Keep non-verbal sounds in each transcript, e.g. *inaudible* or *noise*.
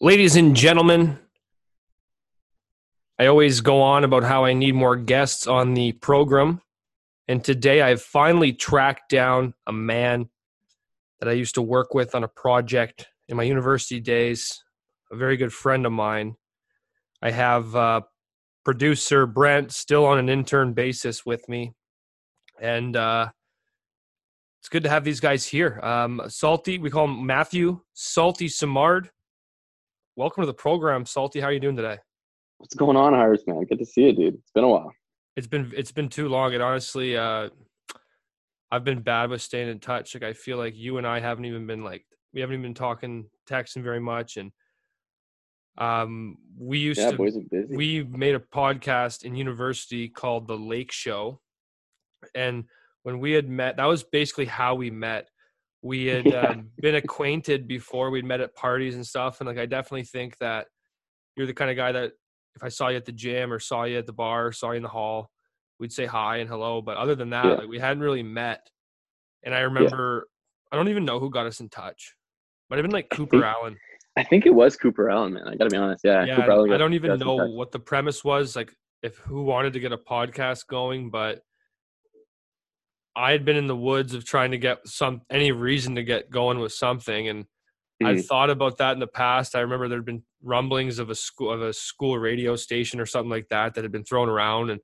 Ladies and gentlemen, I always go on about how I need more guests on the program. And today I've finally tracked down a man that I used to work with on a project in my university days, a very good friend of mine. I have uh, producer Brent still on an intern basis with me. And uh, it's good to have these guys here. Um, Salty, we call him Matthew Salty Simard. Welcome to the program, Salty. How are you doing today? What's going on, Harris, man? Good to see you, dude. It's been a while. It's been it's been too long, and honestly, uh, I've been bad with staying in touch. Like I feel like you and I haven't even been like we haven't even been talking, texting very much, and um, we used Yeah, to boys are busy. we made a podcast in university called the Lake Show, and when we had met, that was basically how we met. We *laughs* had Yeah. um, been acquainted before. We'd met at parties and stuff, and like I definitely think that you're the kind of guy that if I saw you at the gym or saw you at the bar, saw you in the hall, we'd say hi and hello. But other than that, Yeah. like we hadn't really met. And I remember, I don't even know who got us in touch. Might have been like Cooper think- Allen. I think it was Cooper Allen, man. I gotta be honest. Yeah, Yeah, Allen I don't even know what the premise was, like if who wanted to get a podcast going, but I had been in the woods of trying to get some any reason to get going with something, and I'd Mhm. thought about that in the past. I remember there'd been rumblings of a school of a school radio station or something like that that had been thrown around, and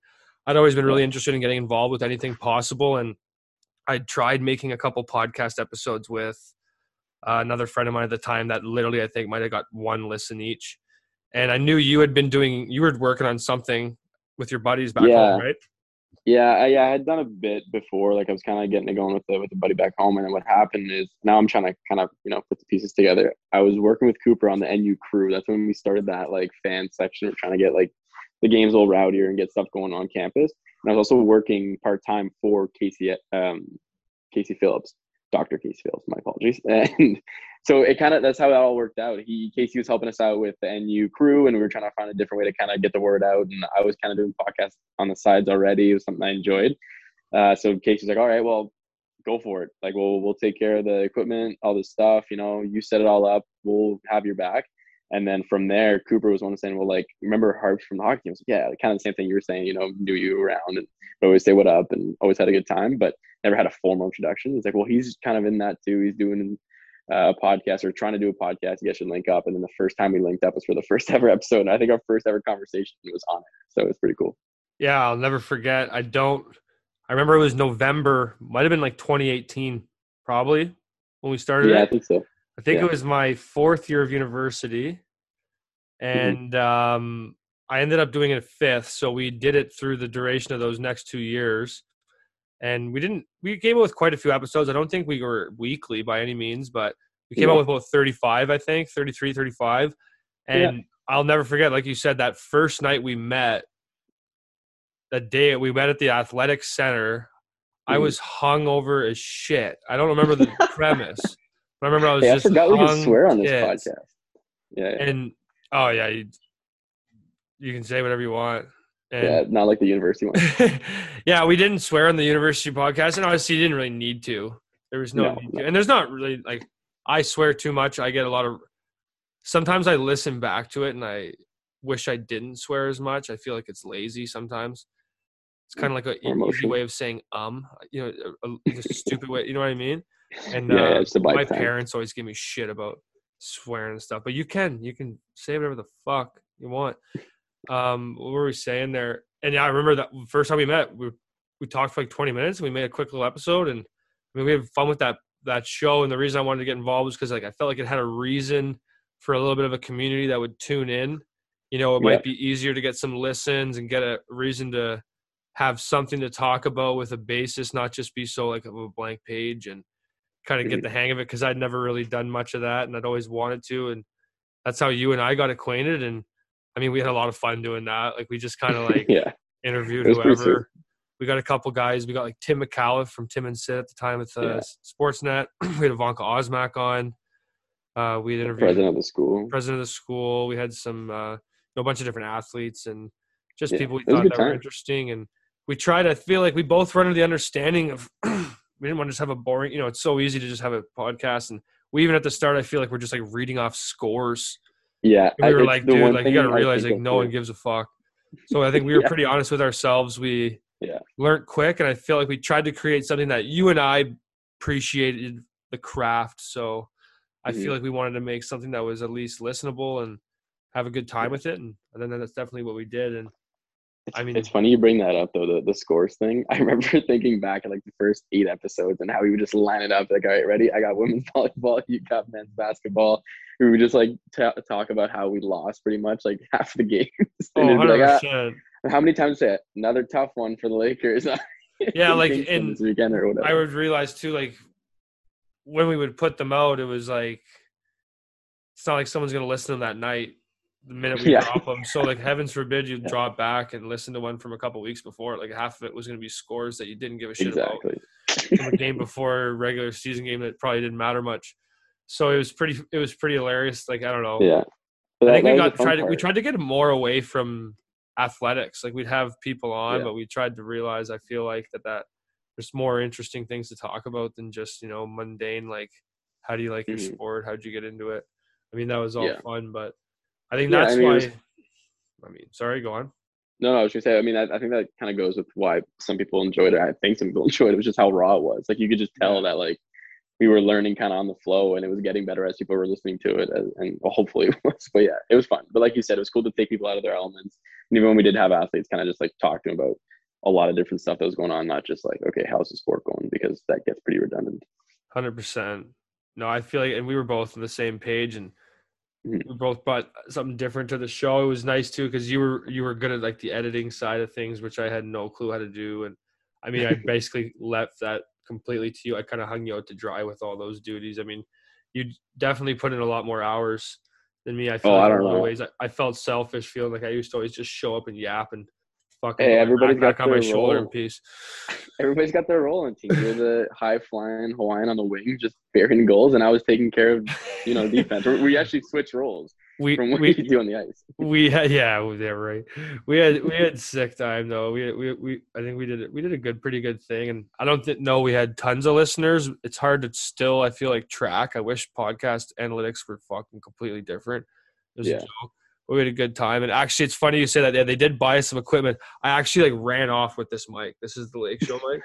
I'd always been really interested in getting involved with anything possible. And I'd tried making a couple podcast episodes with uh, another friend of mine at the time that literally I think might have got one listen each. And I knew you had been doing you were working on something with your buddies back Yeah. home, right? Yeah, I, yeah, I had done a bit before. Like I was kind of getting it going with the with the buddy back home, and then what happened is now I'm trying to kind of you know put the pieces together. I was working with Cooper on the NU crew. That's when we started that like fan section. We're trying to get like the games a little rowdier and get stuff going on campus. And I was also working part time for Casey um, Casey Phillips, Doctor Casey Phillips. My apologies. *laughs* And so it kind of that's how it all worked out. He Casey was helping us out with the NU crew, and we were trying to find a different way to kind of get the word out. And I was kind of doing podcasts on the sides already. It was something I enjoyed. Uh, so Casey's like, "All right, well, go for it. Like, we'll we'll take care of the equipment, all this stuff. You know, you set it all up. We'll have your back." And then from there, Cooper was one of saying, "Well, like, remember Harps from the hockey team?" I was like, "Yeah, kind of the same thing you were saying. You know, knew you around and always say what up and always had a good time, but never had a formal introduction." It's like, "Well, he's kind of in that too. He's doing uh, a podcast or trying to do a podcast. You guys should link up." And then the first time we linked up was for the *laughs* first ever episode. And I think our first ever conversation was on it, so it's pretty cool. Yeah, I'll never forget. I don't. I remember it was November. Might have been like 2018, probably when we started Yeah, I think so. I think yeah. it was my fourth year of university, and um, I ended up doing it fifth. So we did it through the duration of those next two years, and we didn't. We came up with quite a few episodes. I don't think we were weekly by any means, but we came Yeah. out with about 35, I think, 33, 35. And I'll never forget, like you said, that first night we met, that day we met at the athletic center. I Mhm. was hung over as shit. I don't remember the *laughs* premise. But I remember I was Hey, I just forgot we could swear on this podcast. Yeah, yeah. And oh yeah, you, you can say whatever you want. Yeah, not like the university one. *laughs* yeah, we didn't swear on the university podcast, and obviously you didn't really need to. There was no, No, need no. and there's not really like I swear too much. I get a lot of. Sometimes I listen back to it and I wish I didn't swear as much. I feel like it's lazy sometimes. It's kind of like a easy way of saying um, you know, a, a, a stupid way. You know what I mean? And uh, yeah, my time. parents always give me shit about swearing and stuff, but you can you can say whatever the fuck you want. Um, what were we saying there? And yeah, I remember that first time we met, we we talked for like twenty minutes and we made a quick little episode, and I mean we had fun with that that show. And the reason I wanted to get involved was because like I felt like it had a reason for a little bit of a community that would tune in. You know, it Yeah. might be easier to get some listens and get a reason to have something to talk about with a basis, not just be so like of a blank page and kind of get Mhm. the hang of it because I'd never really done much of that and I'd always wanted to. And that's how you and I got acquainted. And I mean, we had a lot of fun doing that. Like we just kind of *laughs* like yeah, interviewed It was pretty whoever. We got a couple guys. We got like Tim Micallef from Tim and Sid at the time with uh, Yeah. Sportsnet. *clears throat* we had Ivanka Osmak on. Uh, we had interviewed president of the school. president of the school. We had some, uh, a bunch of different athletes and just Yeah, people we it was a thought that were interesting. And we tried. I feel like we both run under the understanding of *clears throat* we didn't want to just have a boring. You know, it's so easy to just have a podcast, and we even at the start, I feel like we're just like reading off scores Yeah, And we were like, dude, like you got to realize like no one gives a fuck. So I think we were Yeah. pretty honest with ourselves. We Yeah. learned quick, and I feel like we tried to create something that you and I appreciated the craft. So I Mhm. feel like we wanted to make something that was at least listenable and have a good time with it, and, and then that's definitely what we did. And I mean- it's funny you bring that up though, the, the scores thing. *laughs* I remember thinking back at like the first eight episodes and how we would just line it up like, all right, ready? I got women's *laughs* volleyball, you got men's basketball. We would just like ta talk about how we lost pretty much like *laughs* half the games. oh, and 100 like, ah, how many times say it? Another tough one for the Lakers. Yeah, like, and this weekend or whatever. I would realize too, like when we would put them out, it was like it's not like someone's gonna listen to them that night the minute we *laughs* Yeah. drop them. So like heavens forbid you *laughs* drop back and listen to one from a couple weeks before. Like half of it was gonna be scores that you didn't give a shit exactly. about from a game *laughs* before a regular season game that probably didn't matter much. So it was pretty it was pretty hilarious. Like I don't know. Yeah. But I think we got tried. We tried to get more away from athletics. Like we'd have people on, Yeah. but we tried to realize. I feel like that that there's more interesting things to talk about than just you know mundane. Like how do you like your Mhm. sport? How'd you get into it? I mean that was all Yeah. fun, but I think Yeah, I that's mean, why. was- I mean, sorry, go on. No, no, I was gonna say. I mean, I, I think that kind of goes with why some people enjoyed it. I think some people *laughs* enjoyed it. It was just how raw it was. Like you could just tell Yeah. that like we were learning kind of on the flow, and it was getting better as people were listening to it. And, and well, hopefully *laughs* it was. But yeah, it was fun. But like you said, it was cool to take people out of their elements. And even when we did have athletes, kind of just like talk to them about a lot of different stuff that was going on, not just like okay, how's the sport going? Because that gets pretty redundant. Hundred percent. No, I feel like, and we were both on the same page, and. Mm. we both brought something different to the show. It was nice too because you were you were good at like the editing side of things, which I had no clue how to do. And I mean, I *laughs* basically left that completely to you. I kind of hung you out to dry with all those duties. I mean, you definitely put in a lot more hours than me. I feel Oh, like I in a don't lot of know. ways I, I felt selfish, feeling like I used to always just show up and yap and fucking Hey, my everybody's backpack got on my their shoulder in role. peace. *laughs* Everybody's got their role in team. You're the high flying Hawaiian on the wing, just burying goals, and I was taking care of you know defense. We- actually switched roles *laughs* We from what we you do on the ice. *laughs* we had yeah we- yeah right we had we had sick time though we we, we i think we did it we did a good pretty good thing and i don't th- know we had tons of listeners it's hard to still i feel like track i wish podcast analytics were fucking completely different it was Yeah. a joke we had a good time and actually it's funny you say that yeah, they did buy some equipment i actually like ran off with this mic this is the lake show mic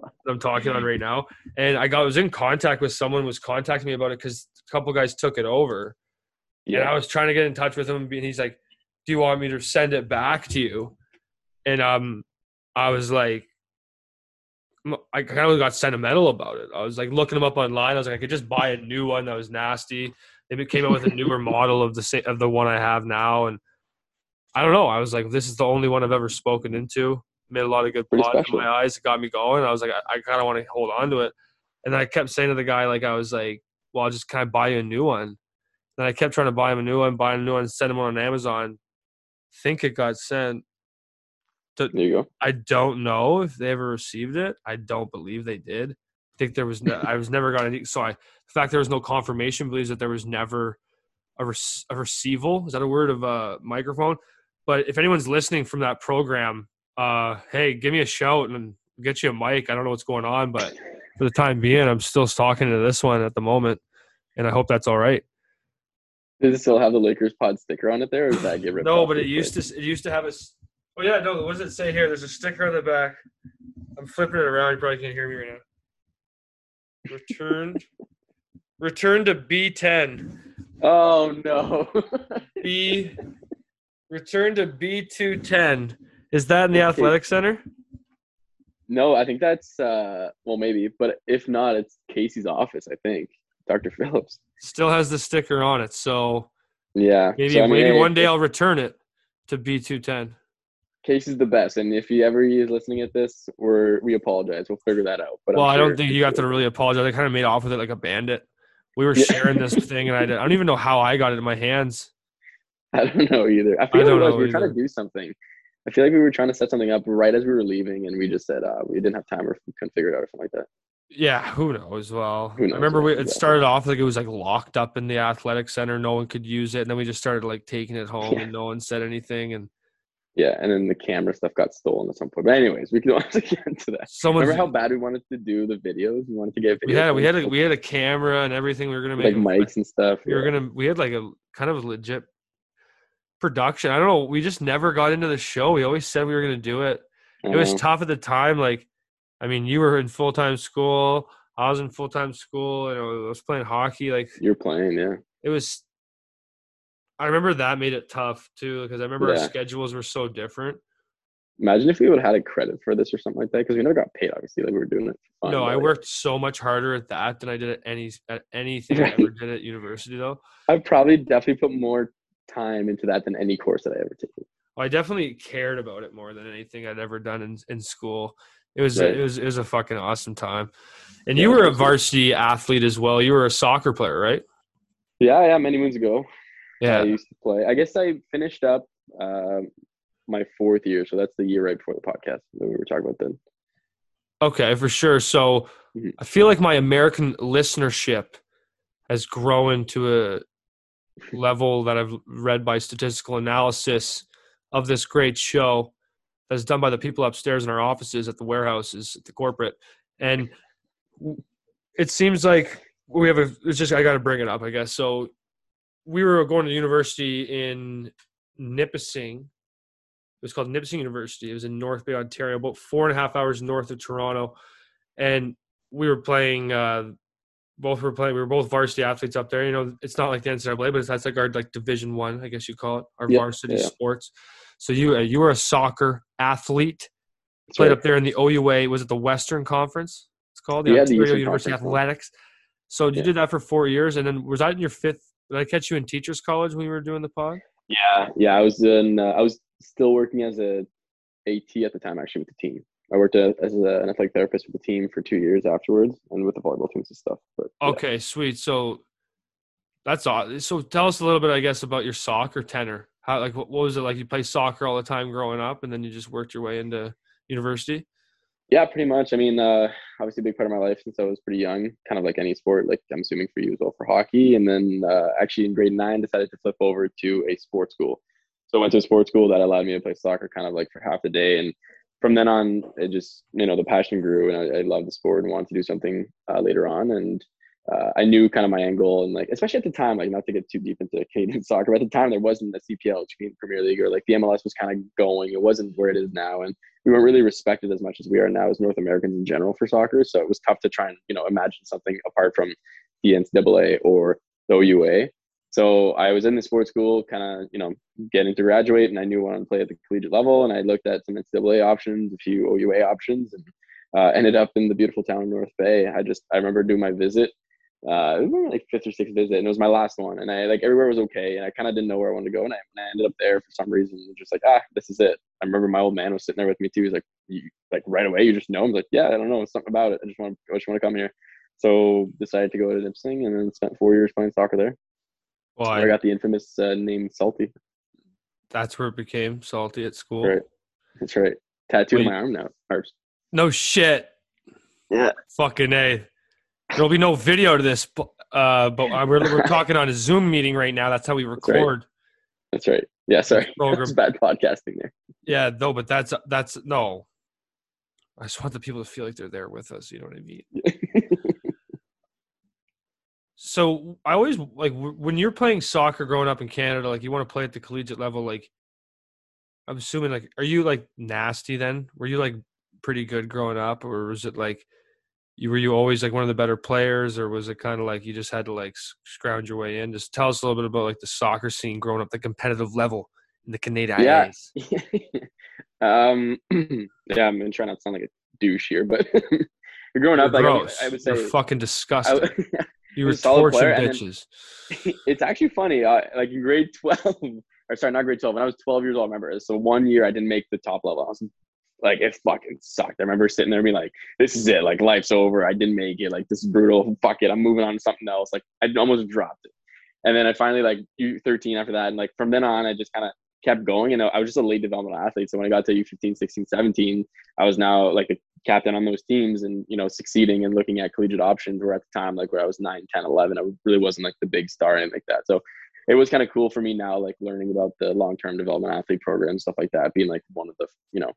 that i'm talking on right now and i got was in contact with someone was contacting me about it because a couple guys took it over and I was trying to get in touch with him, and he's like, "Do you want me to send it back to you?" And um, I was like, I kind of got sentimental about it. I was like looking them up online. I was like, I could just buy a new one that was nasty. They came out with a newer *laughs* model of the sa- of the one I have now, and I don't know. I was like, this is the only one I've ever spoken into. Made a lot of good Pretty plot in my eyes. It got me going. I was like, I, I kind of want to hold on to it. And I kept saying to the guy, like, I was like, well, I'll just kind of buy you a new one. Then I kept trying to buy him a new one, buy him a new one, send him on Amazon. Think it got sent. there you go. I don't know if they ever received it. I don't believe they did. I think there was no, I was never gonna. So I, the fact there was no confirmation believes that there was never a, rec, a receival. Is that a word of a microphone? But if anyone's listening from that program, uh, hey, give me a shout and get you a mic. I don't know what's going on, but for the time being, I'm still talking to this one at the moment, and I hope that's all right. Does it still have the Lakers pod sticker on it there, or does that get ripped No, but it used place? to. It used to have a. Oh yeah, no. What does it say here? There's a sticker on the back. I'm flipping it around. You probably can't hear me right now. Returned. Return to B10. Oh no. B. Return to B210. Is that in the athletic center? no, I think that's uh well maybe, but if not, it's Casey's office. I think Dr. Phillips. Still has the sticker on it. So Yeah. maybe So, I mean, maybe one day I'll return it to B210. Casey's the best, and if he ever is listening at this, we're we apologize. We'll figure that out. But Well, I don't think you have to really apologize. I kind of made off with it like a bandit. We were Yeah. sharing this thing, and I, did, I don't even know how I got it in my hands. *laughs* I don't know either. I feel I like was- we were trying to do something. I feel like we were trying to set something up right as we were leaving, and we just said uh, we didn't have time or couldn't figure it out or something like that. Yeah, who knows? Well, Who knows, I remember we, it started off like it was like locked up in the athletic center. No one could use it, and then we just started like taking it home, Yeah. and no one said anything. And Yeah, and then the camera stuff got stolen at some point. But anyways, we can *laughs* also get into that. Someone Remember how bad we wanted to do the videos? We wanted to get videos. we had we had a, we had a camera and everything. We were gonna make like mics and stuff. we were gonna we had like a kind of a legit production. I don't know. We just never got into the show. We always said we were gonna do it. It was Uh, tough at the time. Like, I mean, you were in full time school. I was in full time school. And I was playing hockey. Like, You're playing, yeah. it was. I remember that made it tough too because I remember our schedules were so different. Imagine if we would have had a credit for this or something like that, because we never got paid. Obviously, like we were doing it. Fun, no, I like, worked so much harder at that than I did at any at anything I ever did at university though. *laughs* I've probably definitely put more time into that than any course that I ever taken. I definitely cared about it more than anything I'd ever done in, in school. It was Right. it was it was a fucking awesome time. And Yeah, you were a varsity athlete as well. You were a soccer player, right? Yeah, yeah. Many moons ago, I used to play. I guess I finished up uh, my fourth year, so that's the year right before the podcast that we were talking about then. Okay, for sure. So Mhm. I feel like my American listenership has grown to a level that I've read by statistical analysis of this great show that's done by the people upstairs in our offices at the warehouses at the corporate. And it seems like we have a it's just I got to bring it up, I guess. So we were going to university in Nipissing. It was called Nipissing University. It was in North Bay, Ontario, about four and a half hours north of Toronto. And we were playing. Uh, both were playing. We were both varsity athletes up there. You know, it's not like the NCAA, but it's that's like our like Division One, I guess you call it, our Yeah, varsity yeah. sports. So you uh, you were a soccer athlete. That's Played right. up there in the OUA. Was it the Western Conference? It's called the Yeah, Ontario Eastern University Conference. Athletics. So you Yeah. did that for four years, and then was that in your fifth? Did I catch you in teachers college when you were doing the pod? Yeah, yeah. I was in. Uh, I was still working as a AT at the time, actually, with the team. I worked as an athletic therapist with the team for two years afterwards, and with the volleyball teams and stuff. But yeah. Okay, sweet. So that's all. So tell us a little bit, I guess, about your soccer tenor. How like what, what was it like? You play soccer all the time growing up, and then you just worked your way into university. Yeah, pretty much. I mean, uh, obviously, a big part of my life since I was pretty young, kind of like any sport. Like I'm assuming for you as well for hockey, and then uh, actually in grade nine, decided to flip over to a sports school. So I went to a sports school that allowed me to play soccer, kind of like for half the day, and from then on, it just you know the passion grew, and I, I loved the sport and wanted to do something uh, later on, and uh, I knew kind of my end goal, and like especially at the time, like not to get too deep into *laughs* Canadian soccer, but at the time there wasn't a CPL, Canadian Premier League, or like the MLS was kind of going. It wasn't where it is now, and we weren't really respected as much as we are now as North Americans in general for soccer. So it was tough to try and you know imagine something apart from the NCAA or the OUA. So I was in the sports school, kind of you know getting to graduate, and I knew I wanted to play at the collegiate level, and I looked at some NCAA options, a few OUA options, and uh, ended up in the beautiful town of North Bay. I just I remember doing my visit. Uh, it was like fifth or sixth visit, and it was my last one. And I like everywhere was okay, and I kind of didn't know where I wanted to go, and I, and I ended up there for some reason. Just like ah, this is it. I remember my old man was sitting there with me too. He's like, you, like right away, you just know. I'm like, yeah, I don't know, something about it. I just want to, I just want to come here. So decided to go to Nipissing, and then spent four years playing soccer there. Well, I I, got the infamous uh, name Salty. that's where it became salty at school. Right. That's right. Tattooed Wait. on my arm now. No shit. Yeah. Fucking a. There'll be no video to this, uh, but we're we're talking on a Zoom meeting right now. That's how we record. That's right. Yeah, sorry. That's bad podcasting there. Yeah, no, but that's that's no. I just want the people to feel like they're there with us. You know what I mean? So I always like when you're playing soccer growing up in Canada, like you want to play at the collegiate level. Like I'm assuming, like, are you like nasty then? Were you like pretty good growing up, or was it like you were you always like one of the better players, or was it kind of like you just had to like scrounge your way in? Just tell us a little bit about like the soccer scene growing up, the competitive level in the Canadian. Yeah. *laughs* um, *clears throat* yeah, I'm gonna try not to sound like a douche here, but *laughs* growing up, like I would- gross. I would say, you're fucking disgusting. would- *laughs* you were torching player, then- bitches. it's actually funny. Uh, like in grade 12, or sorry, not grade 12, when I was 12 years old, I remember. So one year I didn't make the top level. I was like, it fucking sucked. I remember sitting there being like, this is it. Like, life's over. I didn't make it. Like, this is brutal. Fuck it. I'm moving on to something else. Like, I almost dropped it. And then I finally, like, U13 after that. And like, from then on, I just kind of kept going. And I was just a late developmental athlete. So when I got to U15, 16, 17, I was now like a captain on those teams and, you know, succeeding and looking at collegiate options where at the time, like where I was 9, 10, 11, I really wasn't like the big star and like that. So it was kind of cool for me now, like learning about the long term development athlete program, stuff like that, being like one of the you know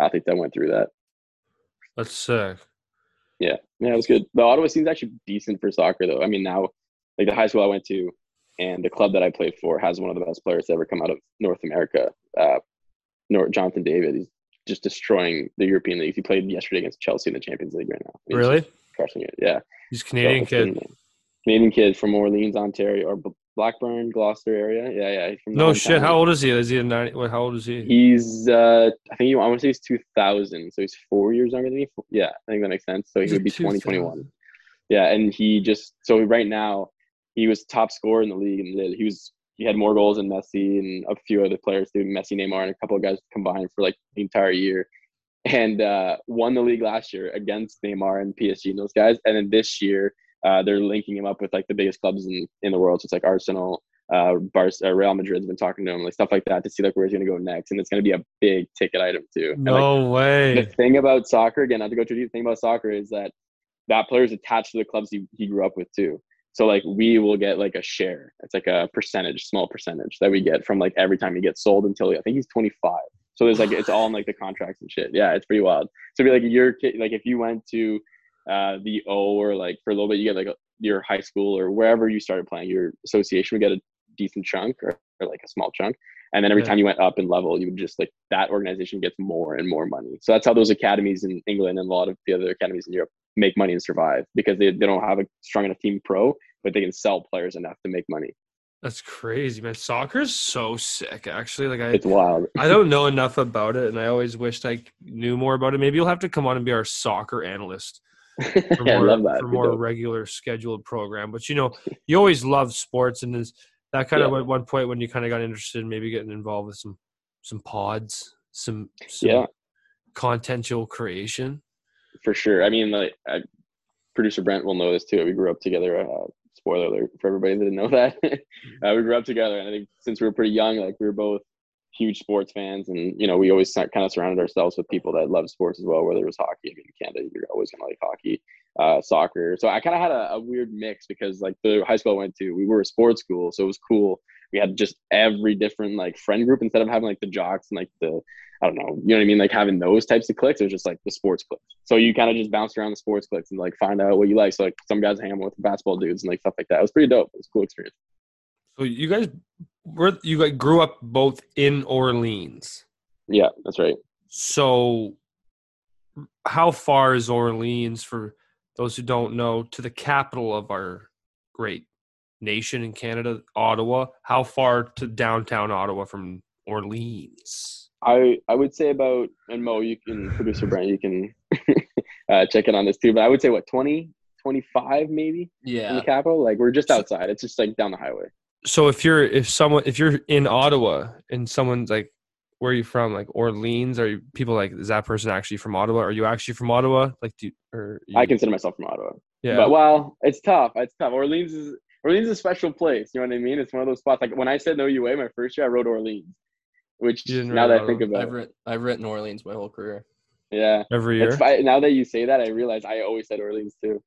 athletes that went through that. That's sick. Yeah, yeah, it was good. The Ottawa scene's actually decent for soccer, though. I mean, now like the high school I went to and the club that I played for has one of the best players to ever come out of North America. Uh, North Jonathan David. He's just destroying the European leagues. He played yesterday against Chelsea in the Champions League right now. He's really crushing it. Yeah, he's Canadian so kid. Canadian kid from Orleans, Ontario, or Blackburn, Gloucester area. Yeah, yeah. no shit. How old is he? Is he a 90? What? How old is he? He's. uh I think he, I want to say he's two thousand. So he's four years younger than me. Yeah, I think that makes sense. So he would be twenty twenty one. Yeah, and he just so right now he was top scorer in the league, and he was he had more goals than Messi and a few other players too, Messi, Neymar, and a couple of guys combined for like the entire year, and uh, won the league last year against Neymar and PSG and those guys, and then this year uh, they're linking him up with like the biggest clubs in, in the world, so it's like Arsenal, uh, Bar- uh, Real Madrid's been talking to him, like stuff like that, to see like where he's going to go next, and it's going to be a big ticket item too. No and, like, way. The thing about soccer, again, not to go too deep, the thing about soccer is that that player is attached to the clubs he, he grew up with too. So like we will get like a share. It's like a percentage, small percentage that we get from like every time he gets sold until I think he's 25. So there's like it's all in like the contracts and shit. Yeah, it's pretty wild. So be like your kid, like if you went to uh, the O or like for a little bit, you get like a, your high school or wherever you started playing, your association would get a decent chunk or, or like a small chunk. And then every yeah. time you went up in level, you would just like that organization gets more and more money. So that's how those academies in England and a lot of the other academies in Europe make money and survive because they, they don't have a strong enough team pro, but they can sell players enough to make money. That's crazy, man. Soccer is so sick, actually. Like I, it's wild. I don't know enough about it, and I always wished I knew more about it. Maybe you'll have to come on and be our soccer analyst *laughs* for more, that. for more regular scheduled program. But you know, you always love sports, and is that kind yeah. of at one point when you kind of got interested in maybe getting involved with some some pods, some, some yeah contential creation. For sure. I mean, like I, producer Brent will know this too. We grew up together. Uh, spoiler alert for everybody that didn't know that. *laughs* uh, we grew up together, and I think since we were pretty young, like we were both huge sports fans, and you know, we always kind of surrounded ourselves with people that love sports as well. Whether it was hockey, I mean, Canada, you're always gonna like hockey, uh, soccer. So I kind of had a, a, weird mix because like the high school I went to, we were a sports school, so it was cool. We had just every different like friend group instead of having like the jocks and like the I don't know, you know what I mean? Like having those types of clicks, it was just like the sports clicks. So you kind of just bounce around the sports clicks and like find out what you like. So like some guys hang with basketball dudes and like stuff like that. It was pretty dope. It was a cool experience. So you guys were you like grew up both in Orleans. Yeah, that's right. So how far is Orleans for those who don't know to the capital of our great nation in Canada, Ottawa? How far to downtown Ottawa from Orleans? I I would say about and Mo, you can producer Brent, you can *laughs* uh, check in on this too. But I would say what 20, 25 maybe. Yeah. In the capital, like we're just outside. It's just like down the highway so if you're if someone if you're in Ottawa and someone's like where are you from? Like Orleans? Are you, people like is that person actually from Ottawa? Are you actually from Ottawa? Like do you, or you, I consider myself from Ottawa. Yeah. But well it's tough. It's tough. Orleans is Orleans is a special place. You know what I mean? It's one of those spots. Like when I said no UA my first year I wrote Orleans which now that I think about I've, written, I've written Orleans my whole career. Yeah. Every year? now that you say that I realize I always said Orleans too.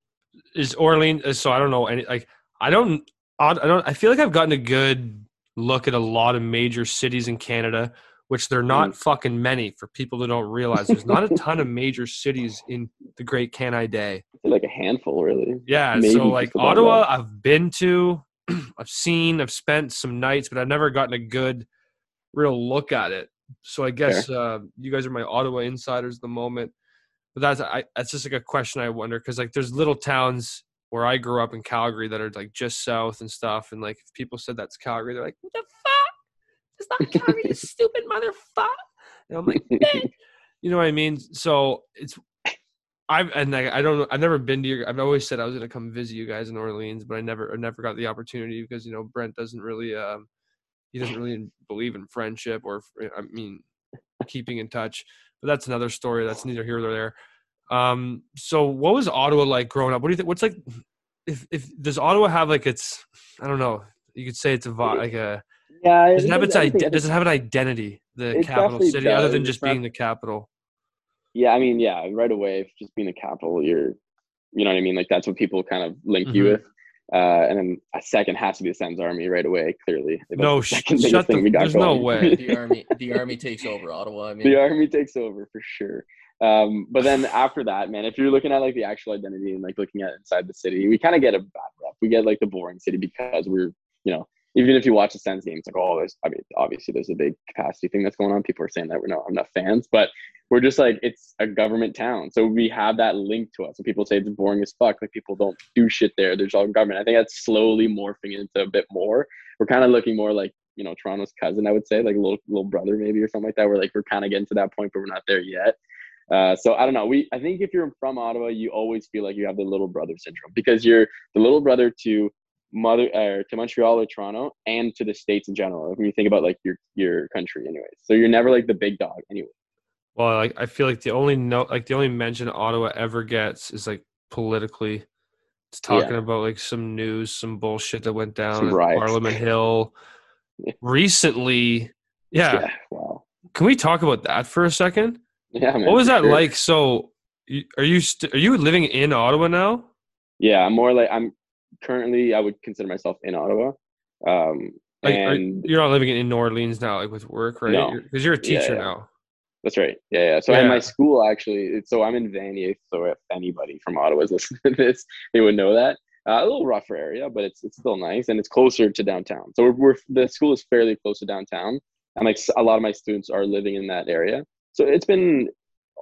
Is Orleans so I don't know any like I don't I don't. I feel like I've gotten a good look at a lot of major cities in Canada, which they're not mm. fucking many for people that don't realize. There's not a *laughs* ton of major cities in the Great Canada Day. Like a handful, really. Yeah. Maybe so like Ottawa, that. I've been to, *clears throat* I've seen, I've spent some nights, but I've never gotten a good, real look at it. So I guess uh, you guys are my Ottawa insiders at the moment. But that's I, that's just like a question I wonder because like there's little towns where I grew up in Calgary that are like just south and stuff. And like if people said that's Calgary, they're like, what the fuck? It's not Calgary, you *laughs* stupid motherfucker. And I'm like, *laughs* you know what I mean? So it's I've and I, I don't. I've never been to your. I've always said I was gonna come visit you guys in Orleans, but I never, I never got the opportunity because you know Brent doesn't really, um, he doesn't really believe in friendship or, I mean, keeping in touch. But that's another story. That's neither here nor there. Um, so what was Ottawa like growing up? What do you think? What's like, if if does Ottawa have like its, I don't know, you could say it's a like a. Yeah. Does it have its ide- Does it have an identity? The capital city, does. other than just being the capital. Yeah, I mean, yeah, right away, just being the capital, you're, you know what I mean. Like that's what people kind of link mm-hmm. you with. Uh, and then a second has to be the Sens Army right away. Clearly, That's No, the sh- second shut biggest thing the- we got there's no way. The army, the army takes over Ottawa. I *laughs* mean, the army takes over for sure. Um, but then after that, man, if you're looking at like the actual identity and like looking at inside the city, we kind of get a bad rep. We get like the boring city because we're, you know, even if you watch the Sens games, like, oh, there's, I mean, obviously there's a big capacity thing that's going on. People are saying that we're not enough fans, but we're just like, it's a government town. So we have that link to us. And people say it's boring as fuck. Like people don't do shit there. There's all government. I think that's slowly morphing into a bit more. We're kind of looking more like, you know, Toronto's cousin, I would say, like a little, little brother maybe or something like that. We're like, we're kind of getting to that point, but we're not there yet. Uh, so I don't know. We I think if you're from Ottawa, you always feel like you have the little brother syndrome because you're the little brother to mother uh, to Montreal or Toronto and to the states in general. When you think about like your your country, anyways. So you're never like the big dog, anyway. Well, like I feel like the only note, like the only mention Ottawa ever gets is like politically. It's talking about like some news, some bullshit that went down. Parliament *laughs* Hill Yeah. recently. Yeah. Wow. can we talk about that for a second? Yeah. Man, what was that sure. like? So, are you st- are you living in Ottawa now? Yeah, I'm more like I'm currently. I would consider myself in Ottawa. Um, Like, are- and you're not living in New Orleans now, like with work, right? No. Because you're a teacher yeah. now. That's right. Yeah, yeah. So in my school, actually, it's- so I'm in Vanier. So if anybody from Ottawa is *laughs* listening to this, they would know that. Uh, a little rougher area, but it's it's still nice and it's closer to downtown. So we're, we're the school is fairly close to downtown, and like a lot of my students are living in that area. So it's been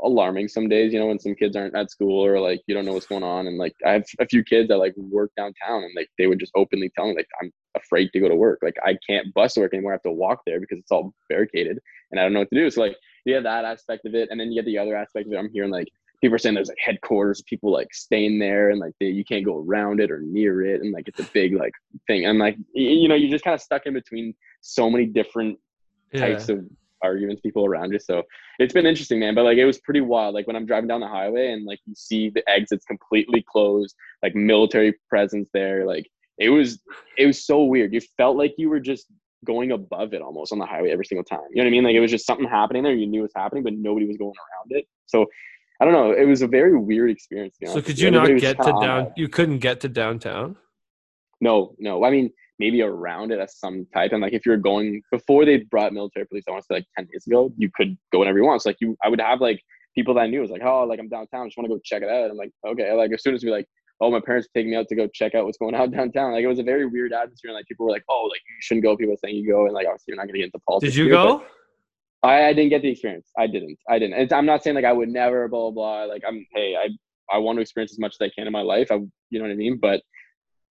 alarming some days, you know, when some kids aren't at school or like you don't know what's going on. And like I have a few kids that like work downtown, and like they would just openly tell me like I'm afraid to go to work. Like I can't bus to work anymore. I have to walk there because it's all barricaded, and I don't know what to do. So like you have that aspect of it, and then you get the other aspect of it. I'm hearing like people are saying there's like headquarters, people like staying there, and like they, you can't go around it or near it, and like it's a big like thing. And like you know, you're just kind of stuck in between so many different Yeah. types of arguments, people around you. So it's been interesting, man. But like it was pretty wild. Like when I'm driving down the highway and like you see the exits completely closed, like military presence there, like it was it was so weird. You felt like you were just going above it almost on the highway every single time. You know what I mean? Like it was just something happening there. You knew it was happening, but nobody was going around it. So I don't know. It was a very weird experience. So could you not Everybody was get to down? You couldn't get to downtown. No, no. I mean, maybe around it as some type. And like if you're going before they brought military police, I want to say like ten days ago, you could go whenever you want. So like you, I would have like people that I knew was like, oh, like I'm downtown, I just want to go check it out. I'm like, okay. Like as soon as we like, oh, my parents take me out to go check out what's going on *laughs* downtown. Like it was a very weird atmosphere. And like people were like, oh, like you shouldn't go. People saying you go, and like obviously you're not gonna get into politics. Did you go? I, I didn't get the experience. I didn't. I didn't. It's, I'm not saying like I would never blah blah blah. Like I'm hey, I I want to experience as much as I can in my life. I you know what I mean? But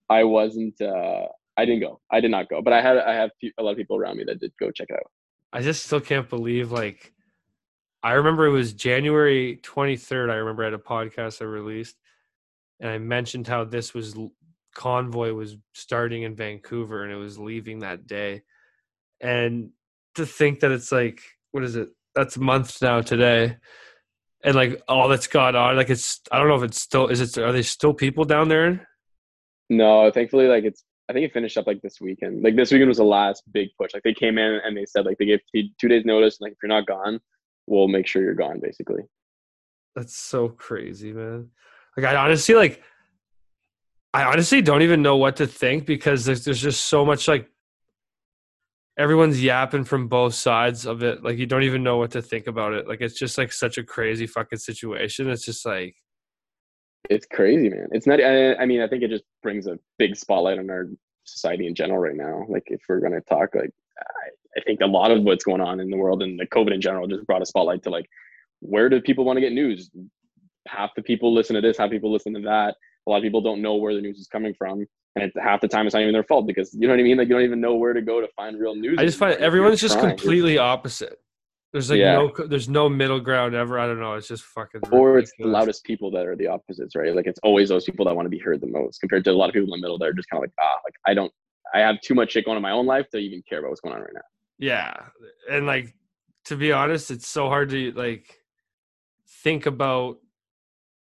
I wasn't uh I didn't go. I did not go. But I had I have a lot of people around me that did go check it out. I just still can't believe like I remember it was January 23rd. I remember at a podcast I released, and I mentioned how this was convoy was starting in Vancouver and it was leaving that day. And to think that it's like what is it? That's months now today, and like all that's gone on. Like it's I don't know if it's still is it are they still people down there? No, thankfully like it's I think it finished up like this weekend. Like this weekend was the last big push. Like they came in and they said like they gave two days notice. And, like if you're not gone, we'll make sure you're gone. Basically. That's so crazy, man. Like I honestly like I honestly don't even know what to think because there's there's just so much like everyone's yapping from both sides of it. Like you don't even know what to think about it. Like it's just like such a crazy fucking situation. It's just like it's crazy, man. It's not. I, I mean, I think it just brings a big spotlight on our society in general right now. Like, if we're gonna talk, like, I, I think a lot of what's going on in the world and the COVID in general just brought a spotlight to like, where do people want to get news? Half the people listen to this, half people listen to that. A lot of people don't know where the news is coming from, and half the time it's not even their fault because you know what I mean. Like, you don't even know where to go to find real news. I just find everyone's just trying. completely opposite. There's like Yeah. no there's no middle ground ever. I don't know. It's just fucking or it's the loudest people that are the opposites, right? Like it's always those people that want to be heard the most, compared to a lot of people in the middle that are just kind of like, ah, like I don't, I have too much shit going on in my own life to even care about what's going on right now. Yeah. And like to be honest, it's so hard to like think about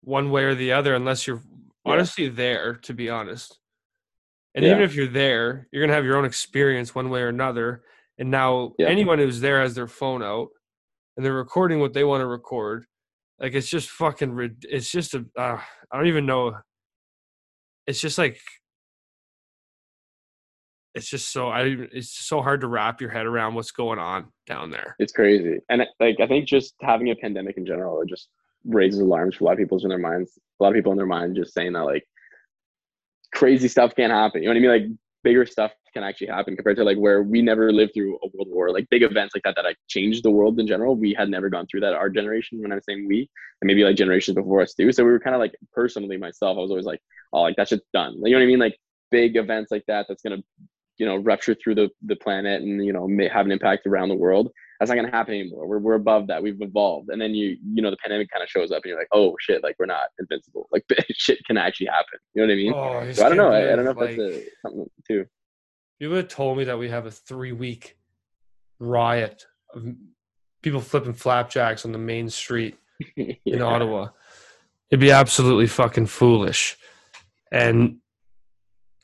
one way or the other unless you're Yeah. honestly there, to be honest. And even if you're there, you're gonna have your own experience one way or another. And now Yeah. anyone who's there has their phone out and they're recording what they want to record. Like it's just fucking it's just a uh, I don't even know it's just like it's just so I it's so hard to wrap your head around what's going on down there. It's crazy, and like I think just having a pandemic in general, it just raises alarms for a lot of people in their minds. A lot of people in their mind just saying that like crazy stuff can't happen. You know what I mean? Like bigger stuff can actually happen compared to like where we never lived through a world war, like big events like that that like changed the world in general. We had never gone through that. Our generation, when I'm saying we, and maybe like generations before us too. So we were kind of like personally myself, I was always like, oh, like that shit's done. You know what I mean? Like big events like that, that's gonna you know rupture through the the planet and you know may have an impact around the world. That's not gonna happen anymore. We're we're above that. We've evolved. And then you you know the pandemic kind of shows up and you're like, oh shit, like we're not invincible. Like *laughs* shit can actually happen. You know what I mean? Oh, So I don't know. I, I don't know if like, that's a, something too. You would have told me that we have a three week riot of people flipping flapjacks on the main street *laughs* in Ottawa. It'd be absolutely fucking foolish. And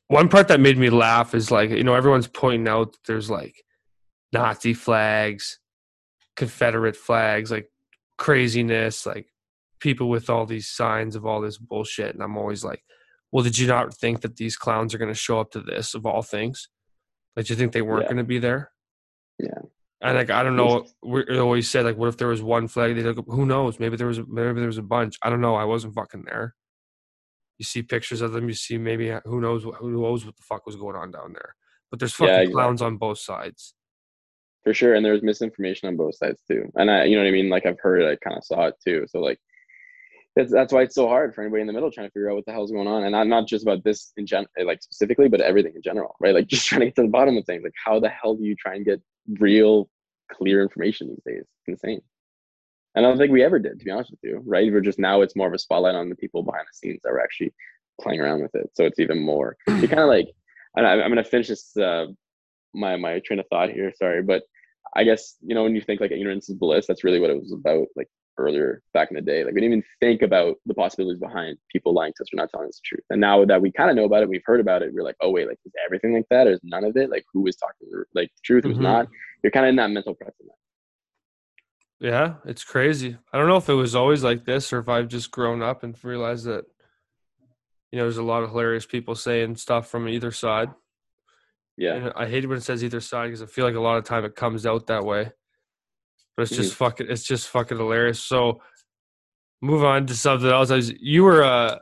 one part that made me laugh is like, you know, everyone's pointing out that there's like Nazi flags, Confederate flags, like craziness, like people with all these signs of all this bullshit. And I'm always like, well, did you not think that these clowns are going to show up to this of all things? Like, you think they weren't Yeah. going to be there? Yeah. And like, I don't know. We always said like, what if there was one flag? They took. Who knows? Maybe there was. Maybe there was a bunch. I don't know. I wasn't fucking there. You see pictures of them. You see maybe uh, who knows who knows what the fuck was going on down there. But there's fucking Yeah, exactly. clowns on both sides. for sure and there's misinformation on both sides too and i you know what i mean like i've heard i kind of saw it too so like that's that's why it's so hard for anybody in the middle trying to figure out what the hell's going on. And not, not just about this in gen like specifically but everything in general right? Like *laughs* just trying to get to the bottom of things. Like how the hell do you try and get real clear information these days? It's insane. And i don't think we ever did to be honest with you right? We're just now it's more of a spotlight on the people behind the scenes that were actually playing around with it. So it's even more *sighs* you kind of like and I, i'm going to finish this uh, my my train of thought here sorry but I guess you know when you think like ignorance is bliss, that's really what it was about. Like earlier back in the day, like we didn't even think about the possibilities behind people lying to us or not telling us the truth. And now that we kind of know about it, we've heard about it. We're like, oh wait, like is everything like that, or is none of it? Like who was talking like the truth, who's Mhm. not? You're kind of in that mental. Yeah, it's crazy. I don't know if it was always like this or if I've just grown up and realized that, you know, there's a lot of hilarious people saying stuff from either side. Yeah, And I hate it when it says either side because I feel like a lot of time it comes out that way. But it's just fucking it's just fucking hilarious. So move on to something else. I was, you were uh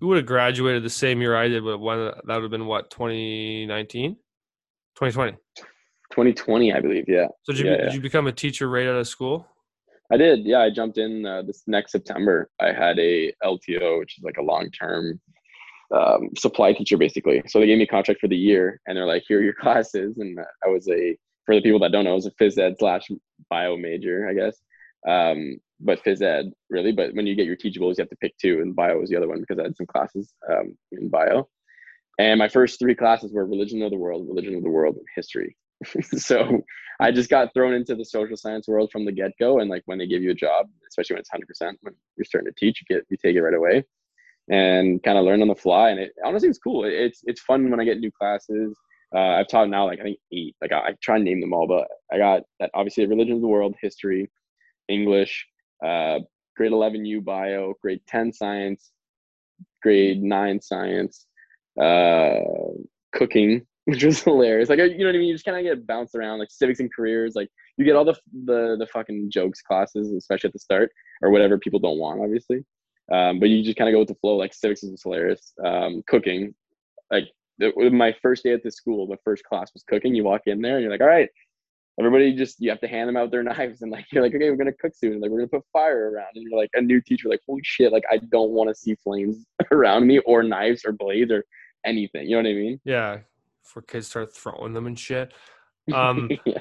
you would have graduated the same year I did, but when that would have been what, 2019? 2020. 2020, I believe. Yeah, So did you, Yeah, did yeah. you become a teacher right out of school? I did. Yeah, I jumped in uh, this next September. I had a LTO, which is like a long term um, supply teacher, basically. So they gave me a contract for the year, and they're like, "Here are your *laughs* classes." And I was a, for the people that don't know, I was a phys ed slash bio major, I guess. Um, but phys ed, really. But when you get your teachables, you have to pick two, and bio was the other one because I had some classes um, in bio. And my first three classes were religion of the world, religion of the world, and history. *laughs* so I just got thrown into the social science world from the get go. And like when they give you a job, especially when it's hundred percent, when you're starting to teach, you get you take it right away, and kind of learn on the fly. And it honestly it's cool. It's it's fun when I get new classes. Uh, I've taught now like I think eight. Like I, I try and name them all, but I got that obviously religion of the world, history, English, uh, grade eleven U bio, grade ten science, grade nine science, uh, cooking, *laughs* which was hilarious. Like you know what I mean? You just kind of get bounced around like civics and careers. Like you get all the the the fucking jokes classes, especially at the start or whatever people don't want, obviously. Um, but you just kind of go with the flow. Like civics is hilarious. Um, cooking, like my first day at the school, the first class was cooking. You walk in there and you're like, all right, everybody just you have to hand them out their *laughs* knives and like you're like, okay, we're gonna cook soon. Like we're gonna put fire around, and you're like a new teacher, like holy shit, like I don't want to see flames *laughs* around me or knives or blades or anything. You know what I mean? Yeah, before kids start throwing them and shit. *laughs* Um, yeah.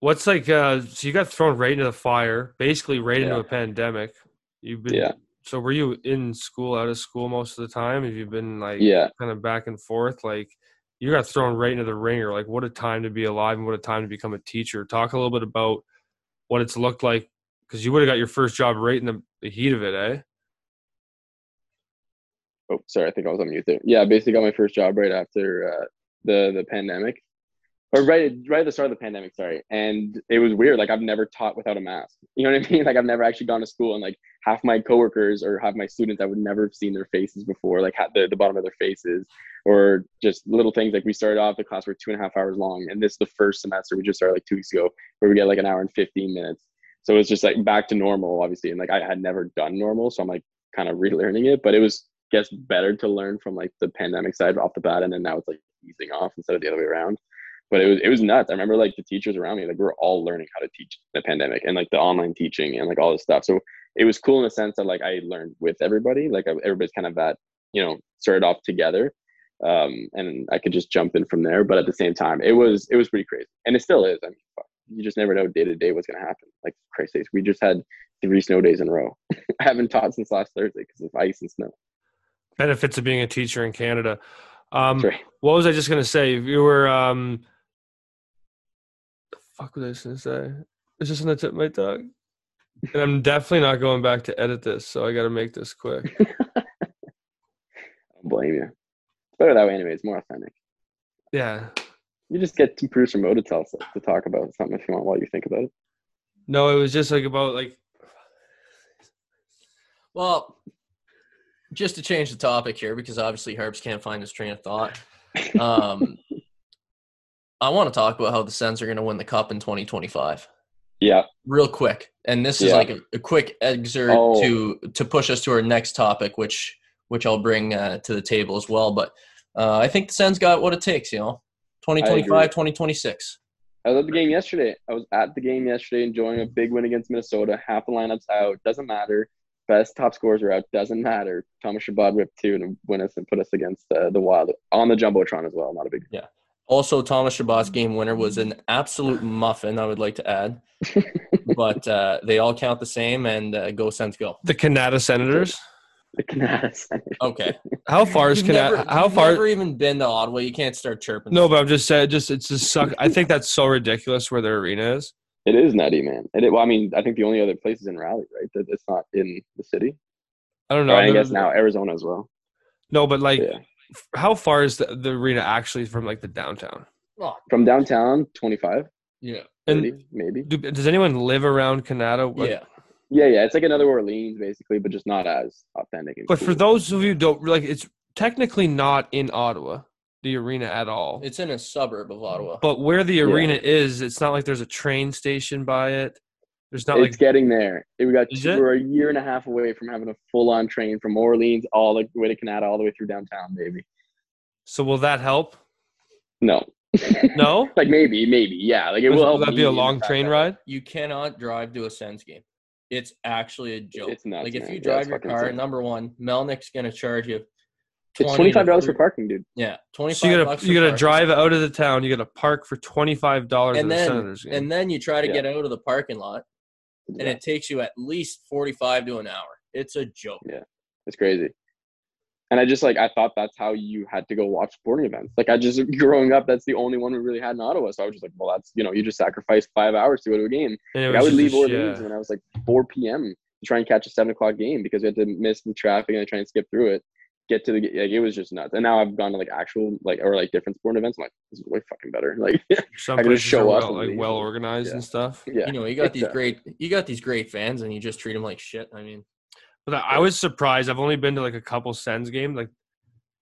what's like? Uh, so you got thrown right into the fire, basically right into a pandemic. You've been. Yeah. So were you in school, out of school most of the time? Have you been like Yeah. kind of back and forth? Like you got thrown right into the ringer. Like what a time to be alive and what a time to become a teacher. Talk a little bit about what it's looked like because you would have got your first job right in the, the heat of it, eh? Oh, sorry, I think I was on mute there. Yeah, basically got my first job right after uh, the the pandemic, or right right at the start of the pandemic. Sorry, and it was weird. Like I've never taught without a mask. You know what I mean? *laughs* Like I've never actually gone to school and like half my coworkers or half my students I would never have seen their faces before, like the, the bottom of their faces, or just little things like we started off the class were two and a half hours long, and this is the first semester we just started like two weeks ago where we get like an hour and fifteen minutes. So it was just like back to normal, obviously, and like I had never done normal, so I'm like kind of relearning it, but it was I guess better to learn from like the pandemic side off the bat, and then now it's like easing off instead of the other way around but it was it was nuts. I remember like the teachers around me, like we are all learning how to teach the pandemic and like the online teaching and like all this stuff. So it was cool in the sense that like I learned with everybody, like everybody's kind of that you know started off together, um, and I could just jump in from there. But at the same time, it was it was pretty crazy, and it still is. I mean, you just never know day to day what's gonna happen. Like crazy, we just had three snow days in a row. *laughs* I haven't taught since last Thursday because of ice and snow. Benefits of being a teacher in Canada. Um, right. What was I just gonna say? If you were um, fuck was I just gonna say? It's just on the tip of my tongue. And I'm definitely not going back to edit this, so I gotta make this quick. *laughs* I don't blame you. It's better that way anyway, it's more authentic. Yeah. You just get some producer Mo to tell us to talk about something if you want while you think about it. No, it was just like about like Well, just to change the topic here, because obviously Herbs can't find his train of thought. Um, *laughs* I want to talk about how the Sens are going to win the cup in 2025. Yeah. Real quick. And this is yeah. like a, a, quick excerpt oh. to to push us to our next topic, which which I'll bring uh, to the table as well. But uh, I think the Sens got what it takes, you know, 2025, 2026. I was at the game yesterday. I was at the game yesterday enjoying a big win against Minnesota. Half the lineup's out. Doesn't matter. Best top scores are out. Doesn't matter. Thomas Chabot ripped two and win us and put us against uh, the Wild on the Jumbotron as well. Not a big Yeah. Also, Thomas Chabot's game winner was an *laughs* absolute muffin, I would like to add. *laughs* but uh, they all count the same, and uh, go Sens go. The Kanata Senators? The Kanata Senators. Okay. *laughs* How far is Kanata? How far? Never even been to Ottawa. You can't start chirping. No, but I'm just saying, just it's just suck. I think that's so ridiculous where their arena is. It is nutty, man. It, well, I mean, I think the only other place is in Raleigh, right? That it's not in the city. I don't know. Or I guess now Arizona as well. No, but like yeah how far is the, the arena actually from like the downtown? From downtown, 25. Yeah. 30, and maybe. Do, does anyone live around Kanata? Yeah. Yeah, yeah. It's like another Orleans, basically, but just not as authentic. but cool. for those of you don't like, it's technically not in Ottawa, the arena at all. It's in a suburb of Ottawa. But where the arena yeah. is, it's not like there's a train station by it. There's not it's like getting there. We got two, we're a year and a half away from having a full on train from Orleans all the way to Kanata, all the way through downtown, baby. So will that help? No. No. *laughs* like maybe, maybe, yeah. Like it will. Will that be a long train ride? You cannot drive to a Sens game. It's actually a joke. It's nuts, like if you drive yeah, your car, insane. number one, Melnyk's gonna charge you. It's twenty five dollars for parking, dude. Yeah, twenty five. So you gotta you gotta drive out of the town. You gotta park for twenty five dollars and then the and then you try to yeah. get out of the parking lot, and it takes you at least 45 to an hour. It's a joke. Yeah, it's crazy. And I just like I thought that's how you had to go watch sporting events. Like I just *laughs* growing up, that's the only one we really had in Ottawa. So I was just like, well, that's you know, you just sacrifice five hours to go to a game. Like, I would leave Orleans yeah. when I was like 4 p.m. to try and catch a seven o'clock game because we had to miss the traffic and I try and skip through it, get to the like it was just nuts. And now I've gone to like actual like or like different sporting events. I'm like, this is way fucking better. *laughs* Like Some I can just show up well, like well organized yeah. and stuff. Yeah, you know, you got these great you got these great fans and you just treat them like shit. I mean. But I was surprised. I've only been to like a couple Sens games. Like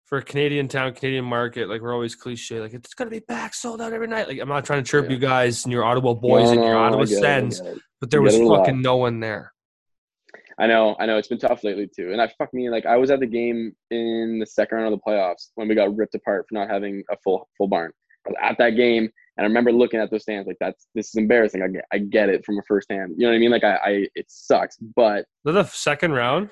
for a Canadian town, Canadian market, like we're always cliche, like it's gonna be back sold out every night. Like I'm not trying to chirp yeah. you guys and your Ottawa boys no, and your Ottawa Sens, but there was fucking no one there. I know, I know. It's been tough lately too. And I fuck me, like I was at the game in the second round of the playoffs when we got ripped apart for not having a full full barn. I was at that game and I remember looking at those stands like that's this is embarrassing. I get I get it from a first hand. You know what I mean? Like I, I it sucks, but the second round?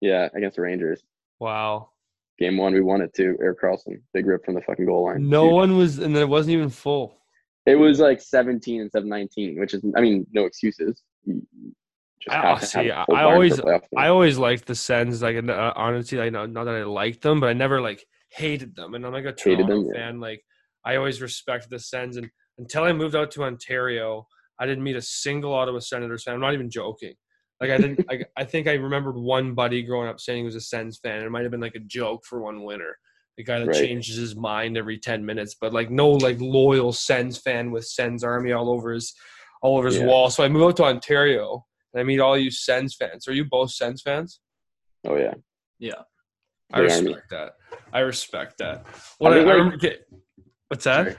Yeah, against the Rangers. Wow. Game one, we won it too. Erik Karlsson, big rip from the fucking goal line. No Huge. one was, and it wasn't even full. It was like 17 and 719, which is, I mean, no excuses. I, see, I always, I always liked the Sens. Like, uh, honestly, I know not that I liked them, but I never like hated them. And I'm like a Toronto them, fan. Yeah. Like, I always respected the Sens. And until I moved out to Ontario, I didn't meet a single Ottawa Senators fan. I'm not even joking. Like I didn't. I, I think I remembered one buddy growing up saying he was a Sens fan. It might have been like a joke for one winter. The guy that right. changes his mind every ten minutes, but like no like loyal Sens fan with Sens army all over his all over his yeah. wall. So I moved out to Ontario, I meet all you Sens fans. Are you both Sens fans? Oh yeah. Yeah. I respect that. I respect that. What I, I, like, get, what's that? Sorry.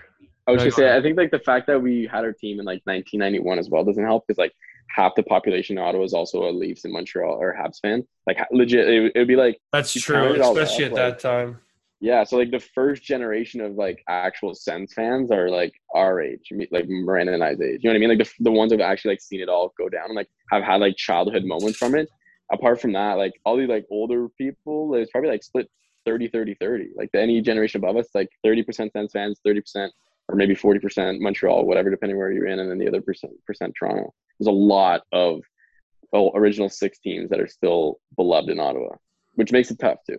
I was just say I think like the fact that we had our team in like 1991 as well doesn't help because like half the population in Ottawa is also a Leafs in Montreal or Habs fan. Like legit, it would be like that's true, especially up, at like, that time. Yeah, so like the first generation of like actual Sens fans are like our age, like Miranda and I's age. You know what I mean? Like the, the ones that have actually like seen it all go down and like have had like childhood moments from it. Apart from that, like all these like older people, it's probably like split 30, 30, 30. Like any generation above us, like 30% Sens fans, 30% or maybe 40% Montreal, whatever, depending where you're in, and then the other percent percent Toronto. There's a lot of well, original six teams that are still beloved in Ottawa, which makes it tough too.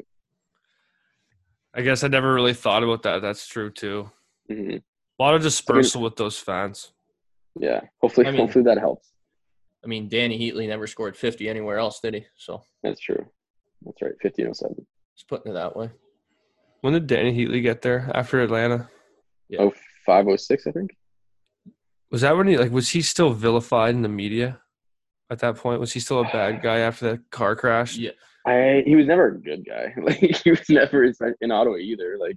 I guess I never really thought about that. That's true too. Mm-hmm. A lot of dispersal I mean, with those fans. Yeah, hopefully, I mean, hopefully that helps. I mean, Dany Heatley never scored 50 anywhere else, did he? So that's true. That's right, 50 07. Just putting it that way. When did Dany Heatley get there after Atlanta? Yeah. Oh, 506, I think. Was that when he like was he still vilified in the media at that point? Was he still a bad *sighs* guy after that car crash? Yeah. I he was never a good guy. *laughs* Like he was never in Ottawa either. Like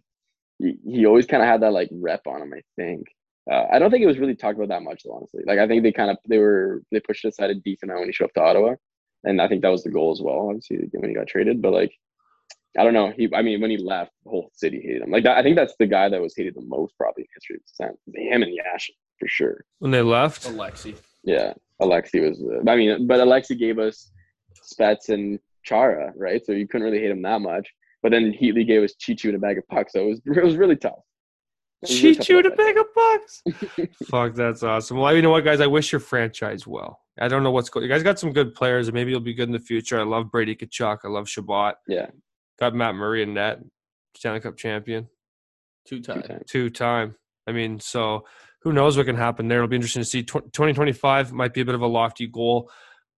he, he always kind of had that like rep on him. I think. Uh, I don't think it was really talked about that much, though, honestly. Like I think they kind of they were they pushed it aside a decent amount when he showed up to Ottawa, and I think that was the goal as well. Obviously, when he got traded, but like I don't know. He, I mean, when he left, the whole city hated him. Like that, I think that's the guy that was hated the most probably in history of the Sens. Him and Yash for sure. When they left, Alexi. Yeah, Alexi was. Uh, I mean, but Alexi gave us Spezz and Chara, right? So you couldn't really hate him that much. But then Heatley gave us Cheechoo and a bag of pucks, so it was *laughs* it was really tough. Cheechoo and a bag of pucks. *laughs* Fuck, that's awesome. Well, you know what, guys? I wish your franchise well. I don't know what's going. You guys got some good players, and maybe you'll be good in the future. I love Brady Tkachuk. I love Chabot. Yeah. Got Matt Murray in net, Stanley Cup champion. Two time. Two time. I mean, so who knows what can happen there? It'll be interesting to see. 2025 might be a bit of a lofty goal,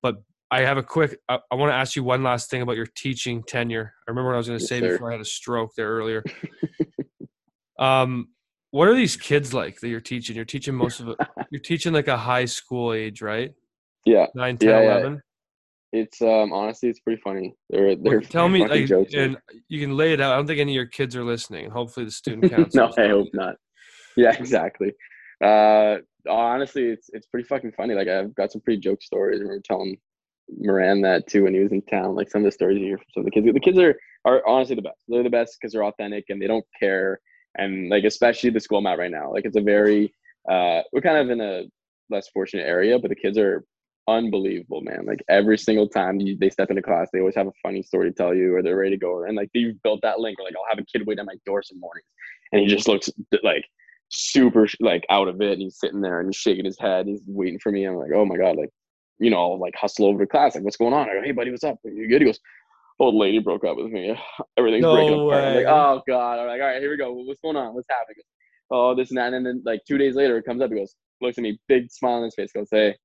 but I have a quick. I, I want to ask you one last thing about your teaching tenure. I remember what I was going to yes, say sir. before I had a stroke there earlier. *laughs* um, what are these kids like that you're teaching? You're teaching most of it. *laughs* You're teaching like a high school age, right? Yeah. 9, 10, yeah, 11? Yeah. It's um honestly it's pretty funny. They're they're tell me like, jokes, and you can lay it out. I don't think any of your kids are listening. Hopefully the student *laughs* council. no, I hope not. Yeah, exactly. Uh honestly it's it's pretty fucking funny. Like I've got some pretty joke stories. I remember telling Moran that too when he was in town. Like some of the stories you hear from some of the kids. The kids are are honestly the best. They're the best because they're authentic and they don't care. And like especially the school I'm at right now, like it's a very uh we're kind of in a less fortunate area, but the kids are unbelievable, man. Like every single time you, they step into class, they always have a funny story to tell you, or they're ready to go. And like they've built that link. Or like I'll have a kid wait at my door some mornings, and he just looks like super like out of it, and he's sitting there and he's shaking his head. He's waiting for me. I'm like, oh my god, like you know, like hustle over to class. Like, what's going on? I go, hey, buddy, what's up? Are you good? He goes, old lady broke up with me. *laughs* Everything's no breaking apart. I'm like, oh god. I'm like, all right, here we go. What's going on? What's happening? Oh, this and that. And then like two days later, it comes up. He goes, looks at me, big smile on his face. Goes, hey,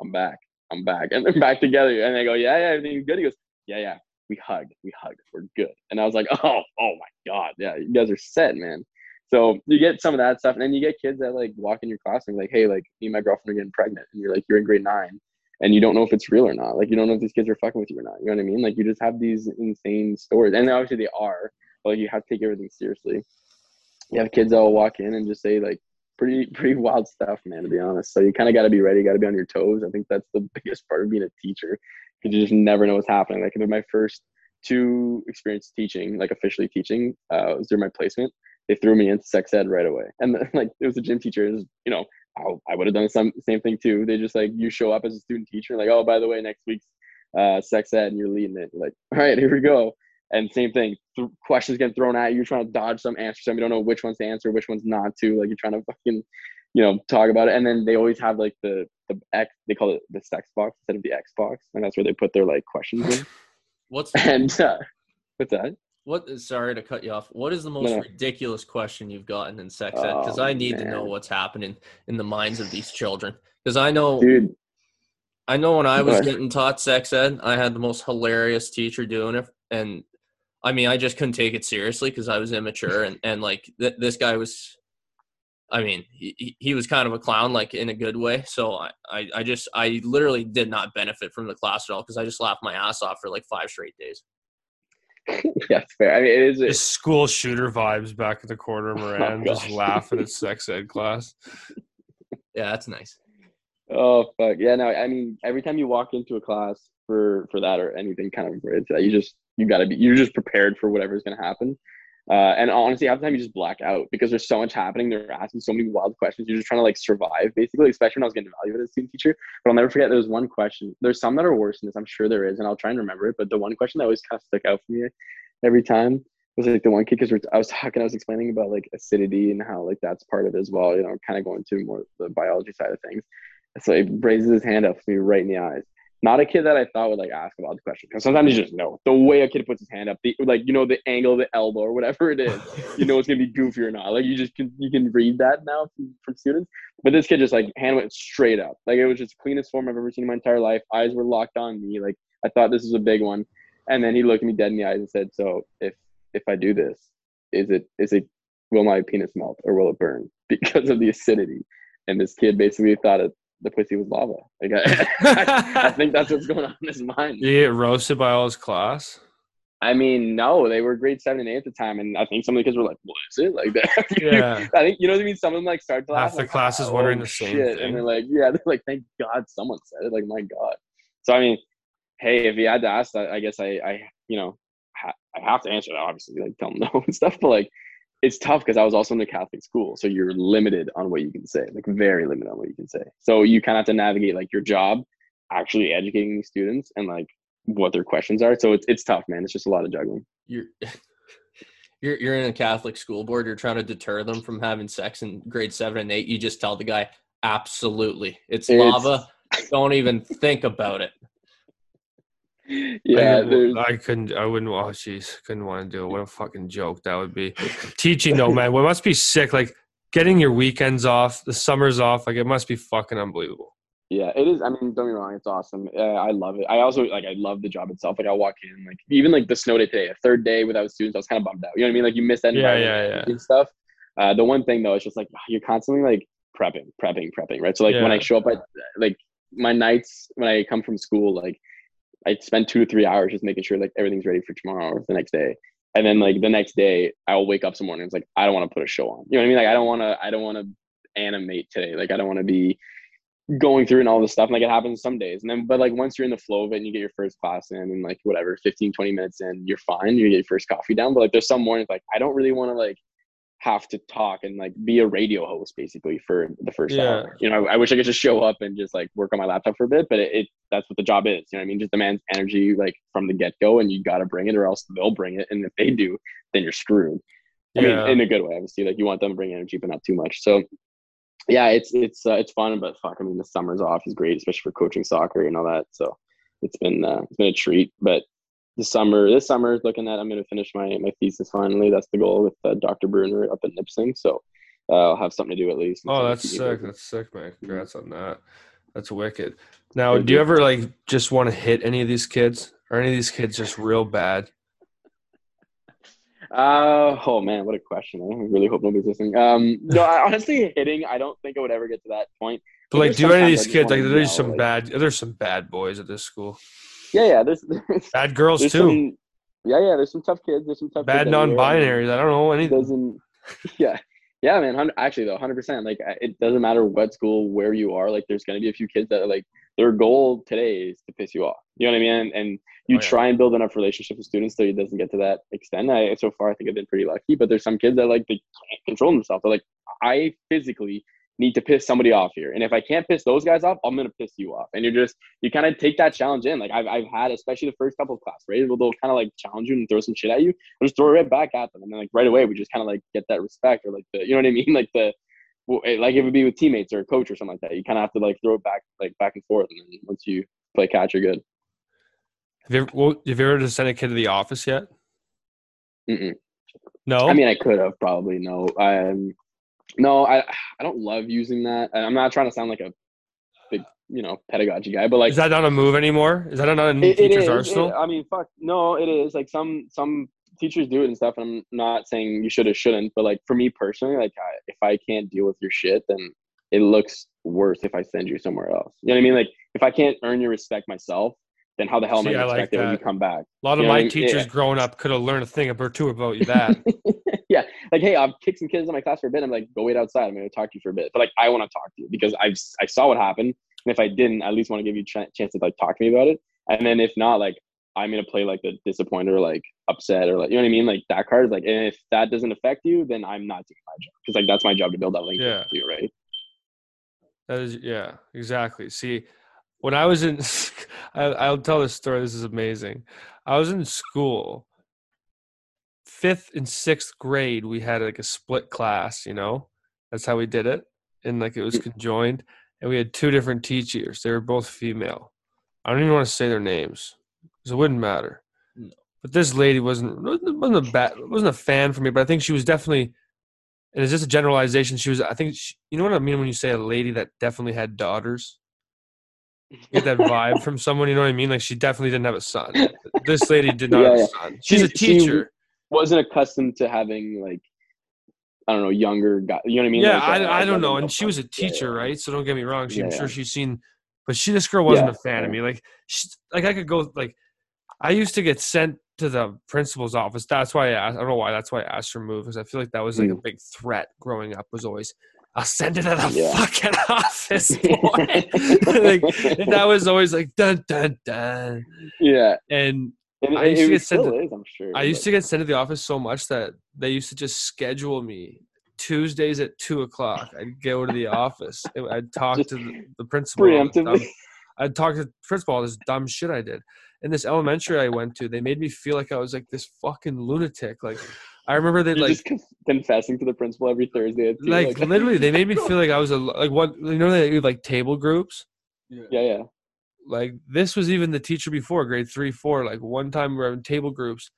I'm back. I'm back. And they're *laughs* back together. And they go, yeah, yeah, everything's good. He goes, yeah, yeah. We hug. We hug. We're good. And I was like, *laughs* oh, oh my god, yeah, you guys are set, man. So you get some of that stuff, and then you get kids that like walk in your class and like, hey, like me and my girlfriend are getting pregnant, and you're like, you're in grade nine, and you don't know if it's real or not. Like you don't know if these kids are fucking with you or not. You know what I mean? Like you just have these insane stories, and obviously they are. But like you have to take everything seriously. You have kids that will walk in and just say like pretty *laughs* pretty wild stuff, man. To be honest, so you kind of got to be ready. Got to be on your toes. I think that's the *laughs* biggest part of being a teacher because you just never know what's happening. Like in my first two experience teaching, like officially teaching, uh, was during my placement. They threw me into sex ed right away, and *laughs* like it was a gym teacher. Was, you know, I would have done the same thing too. They just like you show up as a student teacher, like, oh, by the way, next week's uh, sex ed, and you're leading it. You're like, *laughs* all right, here we go. And same thing, th- questions get thrown at you. You're trying to dodge some, answer some. You don't know which ones to answer, which ones not to. Like you're trying to fucking, you know, talk about it. And then they always have like the the X. They call it the sex box instead of the X box, and that's where they put their like questions in. *laughs* What's and uh, what's that? What? Uh, sorry to cut you off. What is the most no. ridiculous question you've gotten in sex ed? Because oh, I need man. to know what's happening in the minds of these children. Because I know, dude. I know when I was getting taught sex ed, I had the most hilarious teacher doing it, and I mean, I just couldn't take it seriously because I was immature, and and like th- this guy was. I mean, he, he was kind of a clown, like in a good way. So I, I, I just, I literally did not benefit from the class at all because I just laughed my ass off for like five straight days. *laughs* yeah, it's fair. I mean, it is just school shooter vibes back at the corner, *laughs* of oh, Moran, oh, just laughing at sex ed class. Yeah, that's nice. Oh fuck yeah! No, I mean, every time you walk into a class for for that or anything kind of related to that, you just you got to be you're just prepared for whatever's gonna happen. Uh, and honestly, half the time you just black out because there's so much happening. They're asking so many wild questions. You're just trying to like survive, basically. Especially when I was getting evaluated as a student teacher. But I'll never forget. There was one question. There's some that are worse than this. I'm sure there is, and I'll try and remember it. But the one question that always kind of stuck out for me every time was like the one kid because I was talking, I was explaining about like acidity and how like that's part of it as well. You know, kind of going to more the biology side of things. So he raises his hand up to me right in the eyes not a kid that I thought would like ask about the question because sometimes you just know the way a kid puts his hand up, the like you know the angle of the elbow or whatever it is, you know it's gonna be goofy or not. Like you just can you can read that now from, from students. But this kid just like hand went straight up, like it was just cleanest form I've ever seen in my entire life. Eyes were locked on me, like I thought this was a big one, and then he looked me dead in the eyes and said, "So if if I do this, is it is it will my penis melt or will it burn *laughs* because of the acidity?" And this kid basically thought it the pussy was lava. Like I, *laughs* I, *laughs* think that's what's going on in his mind. Did he get roasted by all his class? I mean, no, they were grade seven and eight at the time, and I think some of the kids were like, "What is it?" Like *laughs* that. Yeah. I think you know what I mean. Some of them like start to laugh. Half the like, class is oh, wondering the same shit. thing, and they're like, "Yeah," they're like, "Thank God someone said it." Like, my God. So I mean, hey, if he had to ask that, I guess I, I, you know, ha- I have to answer that. Obviously, like tell him no and stuff. But like, it's tough because I was also in a Catholic school, so you're limited on what you can say, like very limited on what you can say. So you kind of have to navigate like your job, actually educating these students and like what their questions are. So it's it's tough, man. It's just a lot of juggling. You're *laughs* you're you're in a Catholic school board. You're trying to deter them from having sex in grade seven and eight. You just tell the guy, absolutely, it's, it's lava. Don't even think about it yeah, I, I, couldn't. I wouldn't. Oh, jeez, couldn't want to do it. What a fucking joke that would be. Teaching though, man, what must be sick. Like getting your weekends off, the summers off. Like it must be fucking unbelievable. Yeah, it is. I mean, don't get me wrong, it's awesome. Uh, I love it. I also like. I love the job itself. Like I walk in, like even like the snow day today, a third day without students, I was kind of bummed out. You know what I mean? Like you miss that yeah, yeah, yeah. stuff. Uh, the one thing though, it's just like you're constantly like prepping, prepping, prepping, right? So like yeah. when I show up at like my nights when I come from school, like I spend two to three hours just making sure like everything's ready for tomorrow or the next day. And then like the next day, I'll wake up some morning. It's like I don't want to put a show on. You know what I mean? Like I don't want to. I don't want to animate today. Like I don't want to be going through and all this stuff. And, like it happens some days. And then, but like once you're in the flow of it and you get your first class in and like whatever, 15, 20 minutes in, you're fine. You get your first coffee down. But like there's some mornings like I don't really want to like have to talk and like be a radio host basically for the first yeah. hour. You know, I, I, wish I could just show up and just like work on my laptop for a bit, but it, it that's what the job is. You know I mean? Just demands energy like from the get go and you gotta bring it or else they'll bring it. And if they do, then you're screwed. I yeah. mean, in a good way, obviously. Like you want them to bring energy, but not too much. So yeah, it's it's uh, it's fun, but fuck, I mean, the summers off is great, especially for coaching soccer and all that. So it's been uh, it's been a treat. But the summer this summer looking at i'm going to finish my my thesis finally. That's the goal with uh, dr bruner up at nipissing. So uh, i'll have something to do at least. Oh that's sick. that's sick man. Congrats on that. That's wicked. Now do you ever like just want to hit any of these kids? Or any of these kids just real bad? Uh oh man what a question. I really hope nobody's listening. Um no I, honestly hitting i don't think i would ever get to that point. But like do any of these kids like there's some like, bad there's some bad boys at this school yeah, yeah. There's, *laughs* there's bad girls too. Some, yeah, yeah. There's some tough kids. There's some tough bad non-binaries. I don't know anything. Doesn't. *laughs* Yeah, yeah, man. Actually, though, hundred percent. Like, it doesn't matter what school, where you are. Like, there's gonna be a few kids that are like their goal today is to piss you off. You know what I mean? And, you oh, yeah. try and build enough relationship with students so it doesn't get to that extent. I so far I think I've been pretty lucky, but there's some kids that like they can't control themselves. They're like, I physically need to piss somebody off here. And if I can't piss those guys off, I'm gonna piss you off. And you're just you kind of take that challenge in. Like I've I've had, especially the first couple of class, right? Where they'll kind of like challenge you and throw some shit at you, or just throw it right back at them. And then like right away we just kind of like get that respect or like the you know what I mean? *laughs* Like the like it would be with teammates or a coach or something like that. You kind of have to like throw it back like back and forth, and then once you play catch, you're good. Have you ever, well, have you ever sent a kid to the office yet? Mm-mm. No. I mean, I could have probably. No. Um, no, I I don't love using that. I'm not trying to sound like a big you know pedagogy guy, but like is that not a move anymore? Is that not a it, teacher's arsenal? It, I mean, fuck, no, it is like some some teachers do it and stuff. And I'm not saying you should or shouldn't, but like for me personally, like I, if I can't deal with your shit, then it looks worse if I send you somewhere else. You know what I mean? Like if I can't earn your respect myself, then how the hell am I going to expect like it when you come back? A lot of my teachers yeah. growing up could have learned a thing or two about you that. *laughs* yeah, like hey, I've kicked some kids in my class for a bit. I'm like, go wait outside. I'm going to talk to you for a bit. But like, I want to talk to you because I've I saw what happened, and if I didn't, I at least want to give you a ch- chance to like talk to me about it. And then if not, like I'm gonna play like the disappointed or like upset or like you know what I mean. Like that card is like, and if that doesn't affect you, then I'm not doing my job because like that's my job to build that link yeah. with you, right? That is yeah, exactly. See, when I was in, *laughs* I, will tell this story. This is amazing. I was in school, fifth and sixth grade. We had like a split class. You know, that's how we did it, and like it was mm. conjoined. And we had two different teachers. They were both female. I don't even want to say their names because it wouldn't matter. No. But this lady wasn't wasn't a bad wasn't a fan for me, but I think she was definitely. And it's just a generalization. She was, I think, she, you know what I mean when you say a lady that definitely had daughters. Get that *laughs* vibe from someone, you know what I mean? Like she definitely didn't have a son. This lady did not yeah, have a son. She's she, a teacher. She wasn't accustomed to having like I don't know, younger guy. You know what I mean? Yeah, like, I, I, don't know. And she was a teacher, yeah, yeah. right? So don't get me wrong. She, I'm sure she's seen, but she, this girl wasn't a fan of me. Like, she, like I could go, like, I used to get sent to the principal's office. That's why I asked, I don't know why. That's why I asked her move because I feel like that was like mm. a big threat growing up. Was always I'll send it to the yeah. *laughs* fucking office, *laughs* boy. *laughs* like, that was always like dun dun dun. Yeah, and. I used to get sent. To, is, I'm sure. I used to get sent to the office so much that they used to just schedule me Tuesdays at two o'clock. I'd go to the office. I'd talk to the, the principal. Preemptively. I'd talk to the principal all this dumb shit I did in this elementary I went to, they made me feel like I was like this fucking lunatic. Like I remember they like just confessing to the principal every Thursday. Like, like *laughs* literally, they made me feel like I was a like what you know they do like table groups. Yeah. yeah, yeah. Like this was even the teacher before grade three, four. Like one time we are in table groups.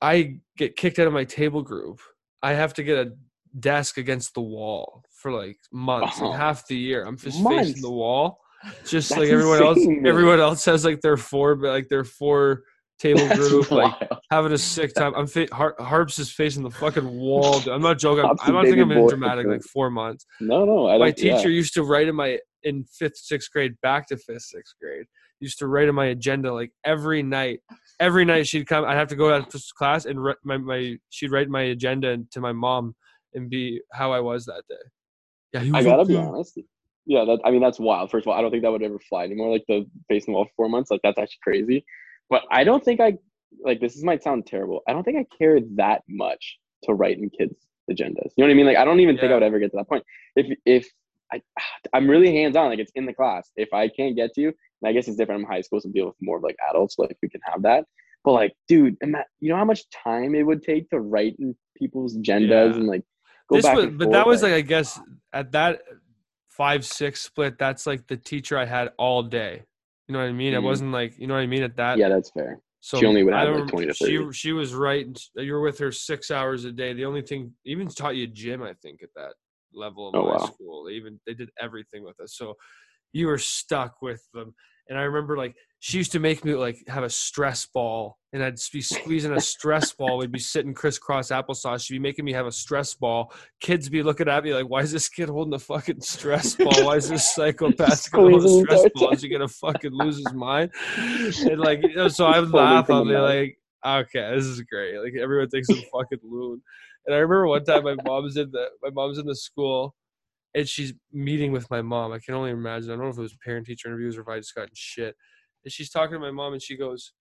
I get kicked out of my table group. I have to get a desk against the wall for like months, like uh-huh. half the year. I'm just months. facing the wall just That's like everyone insane, else man. everyone else has like their four but like their four table *laughs* That's group wild. like having a sick time i'm fa- Har- harps is facing the fucking wall i'm not joking i'm, I'm not thinking i'm in dramatic like four months no no my teacher yeah. used to write in my in fifth sixth grade back to fifth sixth grade used to write in my agenda like every night every night she'd come i'd have to go out to class and write my, my she'd write my agenda to my mom and be how i was that day yeah i gotta be honest yeah, that I mean that's wild. First of all, I don't think that would ever fly anymore. Like the facing the wall for four months, like that's actually crazy. But I don't think I like this. Is, might sound terrible. I don't think I care that much to write in kids' agendas. You know what I mean? Like I don't even yeah. think I would ever get to that point. If if I I'm really hands on, like it's in the class. If I can't get to you, and I guess it's different. I'm high school, so deal with more of like adults. Like we can have that. But like, dude, you know how much time it would take to write in people's agendas yeah. and like go this back. Was, but that was like I guess at that five six split, that's like the teacher I had all day. You know what I mean? Mm-hmm. It wasn't like you know what I mean at that. Yeah, that's fair. So she only would have like twenty to thirty. She she was right. You were with her six hours a day. The only thing even taught you gym, I think, at that level of oh, high wow. school. They even they did everything with us. So you were stuck with them. And I remember like she used to make me like have a stress ball and I'd be squeezing a stress ball. We'd be sitting crisscross applesauce. She'd be making me have a stress ball. Kids be looking at me like, why is this kid holding a fucking stress ball? Why is this psychopath holding a stress ball? Is he gonna fucking lose his mind? *laughs* And like, you know, so I would laugh. I'd be like, okay, this is great. Like everyone thinks I'm fucking loon. And I remember one time my mom's in the my mom's in the school and she's meeting with my mom. I can only imagine. I don't know if it was parent teacher interviews or if I just got shit. And she's talking to my mom and she goes,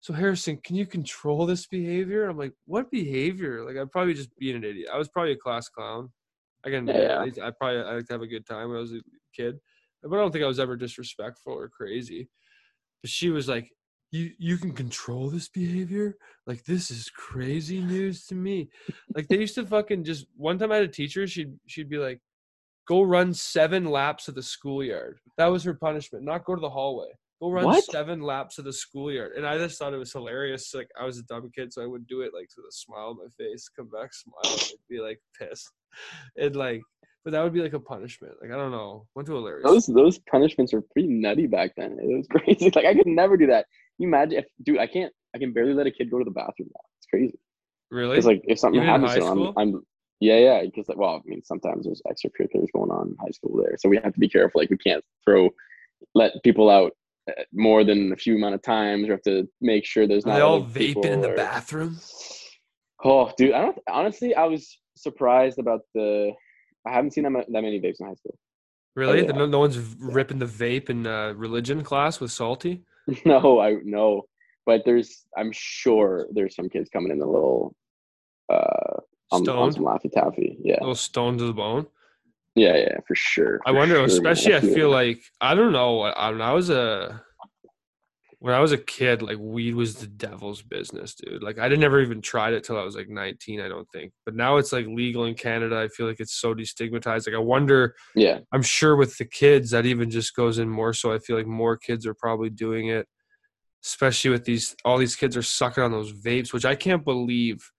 So Harrison, can you control this behavior? I'm like, What behavior? Like I'd probably just being an idiot. I was probably a class clown. I can yeah. I probably I like to have a good time when I was a kid. But I don't think I was ever disrespectful or crazy. But she was like, you you can control this behavior like this is crazy news to me like they used to fucking just one time i had a teacher she'd she'd be like go run seven laps of the schoolyard. That was her punishment. Not go to the hallway. Go run what? seven laps of the schoolyard. And I just thought it was hilarious. Like I was a dumb kid, so I would do it like with a smile on my face, come back, smile, and be like pissed. And like but that would be like a punishment. Like I don't know. Went to hilarious. Those those punishments were pretty nutty back then. It was *laughs* crazy. Like I could never do that. Can you imagine if dude, I can't I can barely let a kid go to the bathroom now. It's crazy. Really? It's like if something Even happens to them. I'm, I'm yeah, yeah. Because like, well, I mean, sometimes there's extracurriculars going on in high school there, so we have to be careful. Like we can't throw let people out uh, more than a few amount of times. We have to make sure there's Are not they all vaping in the or- bathroom? Oh, dude, I don't honestly. I was surprised about the. I haven't seen that, that many vapes in high school. Really? yeah. No, no one's ripping the vape in uh, religion class with salty. *laughs* no, I no, but there's. I'm sure there's some kids coming in a little. Uh, on, on some Laffy Taffy. Yeah, a little stoned to the bone. yeah, yeah, for sure. I wonder, sure, especially I feel like I don't know. I, when I was a when I was a kid, like weed was the devil's business, dude. Like I didn't never even tried it till I was like 19, I don't think. But now it's like legal in Canada. I feel like it's so destigmatized. Like I wonder. Yeah, I'm sure with the kids that even just goes in more. So I feel like more kids are probably doing it, especially with these. All these kids are sucking on those vapes, which I can't believe.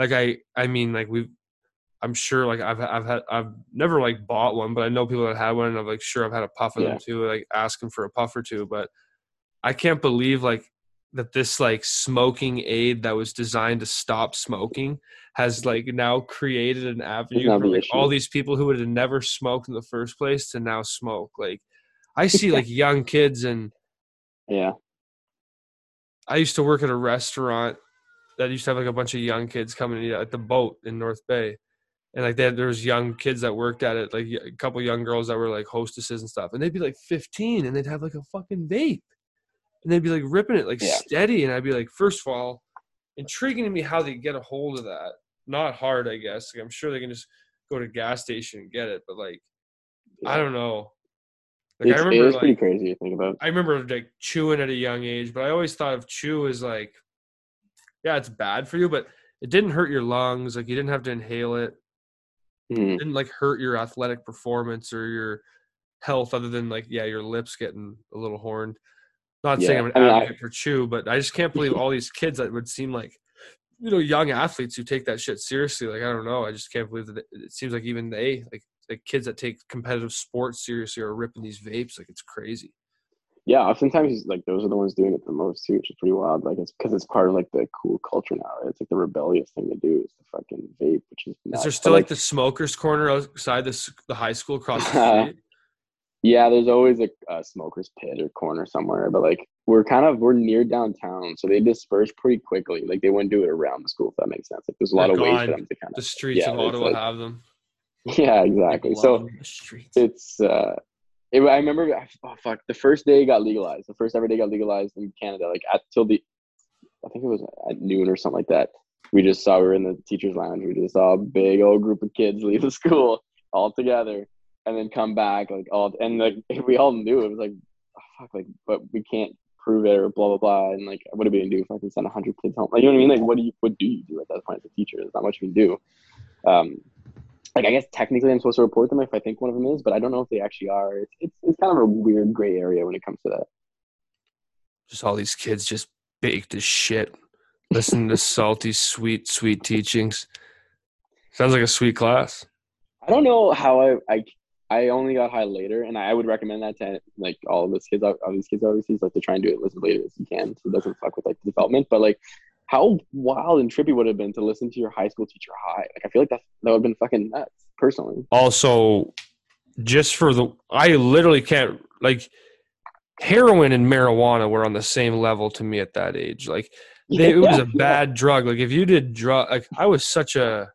Like I, I mean, like we've. I'm sure, like I've I've had I've never like bought one, but I know people that had one, and I'm like sure I've had a puff of Yeah. them too, like asking for a puff or two. But I can't believe like that this like smoking aid that was designed to stop smoking has like now created an avenue for like all these people who would have never smoked in the first place to now smoke. Like I *laughs* see like young kids and yeah, I used to work at a restaurant that used to have like a bunch of young kids coming at the boat in North Bay. And like had, there was young kids that worked at it, like a couple young girls that were like hostesses and stuff. And they'd be like 15 and they'd have like a fucking vape. And they'd be like ripping it like Yeah. steady. And I'd be like, first of all, intriguing to me how they get a hold of that. Not hard, I guess. Like I'm sure they can just go to a gas station and get it, but like I don't know. Like it's, I remember it's pretty like crazy to think about. I remember like chewing at a young age, but I always thought of chew as like, yeah, it's bad for you, but it didn't hurt your lungs. Like you didn't have to inhale it. Mhm. It didn't like hurt your athletic performance or your health, other than like yeah, your lips getting a little horned. Not saying I'm an I mean, I- advocate for chew, but I just can't believe all these kids that would seem like you know young athletes who take that shit seriously. Like I don't know, I just can't believe that it, it seems like even they like the kids that take competitive sports seriously are ripping these vapes. Like it's crazy. Yeah, oftentimes like those are the ones doing it the most too, which is pretty wild. Like it's because it's part of like the cool culture now. Right? It's like the rebellious thing to do is the fucking vape, which is. Is nuts. there But, still like the smokers corner outside the the high school across the *laughs* street? Yeah, there's always like a smoker's pit or corner somewhere, but like we're kind of we're near downtown, so they disperse pretty quickly. Like they wouldn't do it around the school if that makes sense. Like there's a lot They're of ways for them to kind of The streets Yeah, of Ottawa like- have them. *laughs* Yeah, exactly. So the streets. it's uh it, i remember oh fuck the first day it got legalized the first ever day got legalized in canada like at till the i think it was at noon or something like that we just saw we were in the teachers lounge we just saw a big old group of kids *laughs* leave the school all together and then come back like all and like *laughs* we all knew it was like oh, fuck like but we can't prove it or blah blah blah and like what are we gonna do if i can send 100 kids home? Like you know what i mean? Like what do you what do you do at that point as a teacher? There's not much you can do. Um like I guess technically I'm supposed to report them if I think one of them is, but I don't know if they actually are. It's it's, it's kind of a weird gray area when it comes to that. Just all these kids just baked as shit, listening to salty, sweet, sweet teachings. Sounds like a sweet class. I don't know how I I, I only got high later, and I would recommend that to like all of these kids, all these kids overseas, like to try and do it as late as you can, so it doesn't fuck with like the development. But like, how wild and trippy would it have been to listen to your high school teacher high? Like, I feel like that that would have been fucking nuts, personally. Also, just for the, I literally can't like heroin and marijuana were on the same level to me at that age. Like *laughs* they, it was a bad drug. Like if you did drug, like I was such a,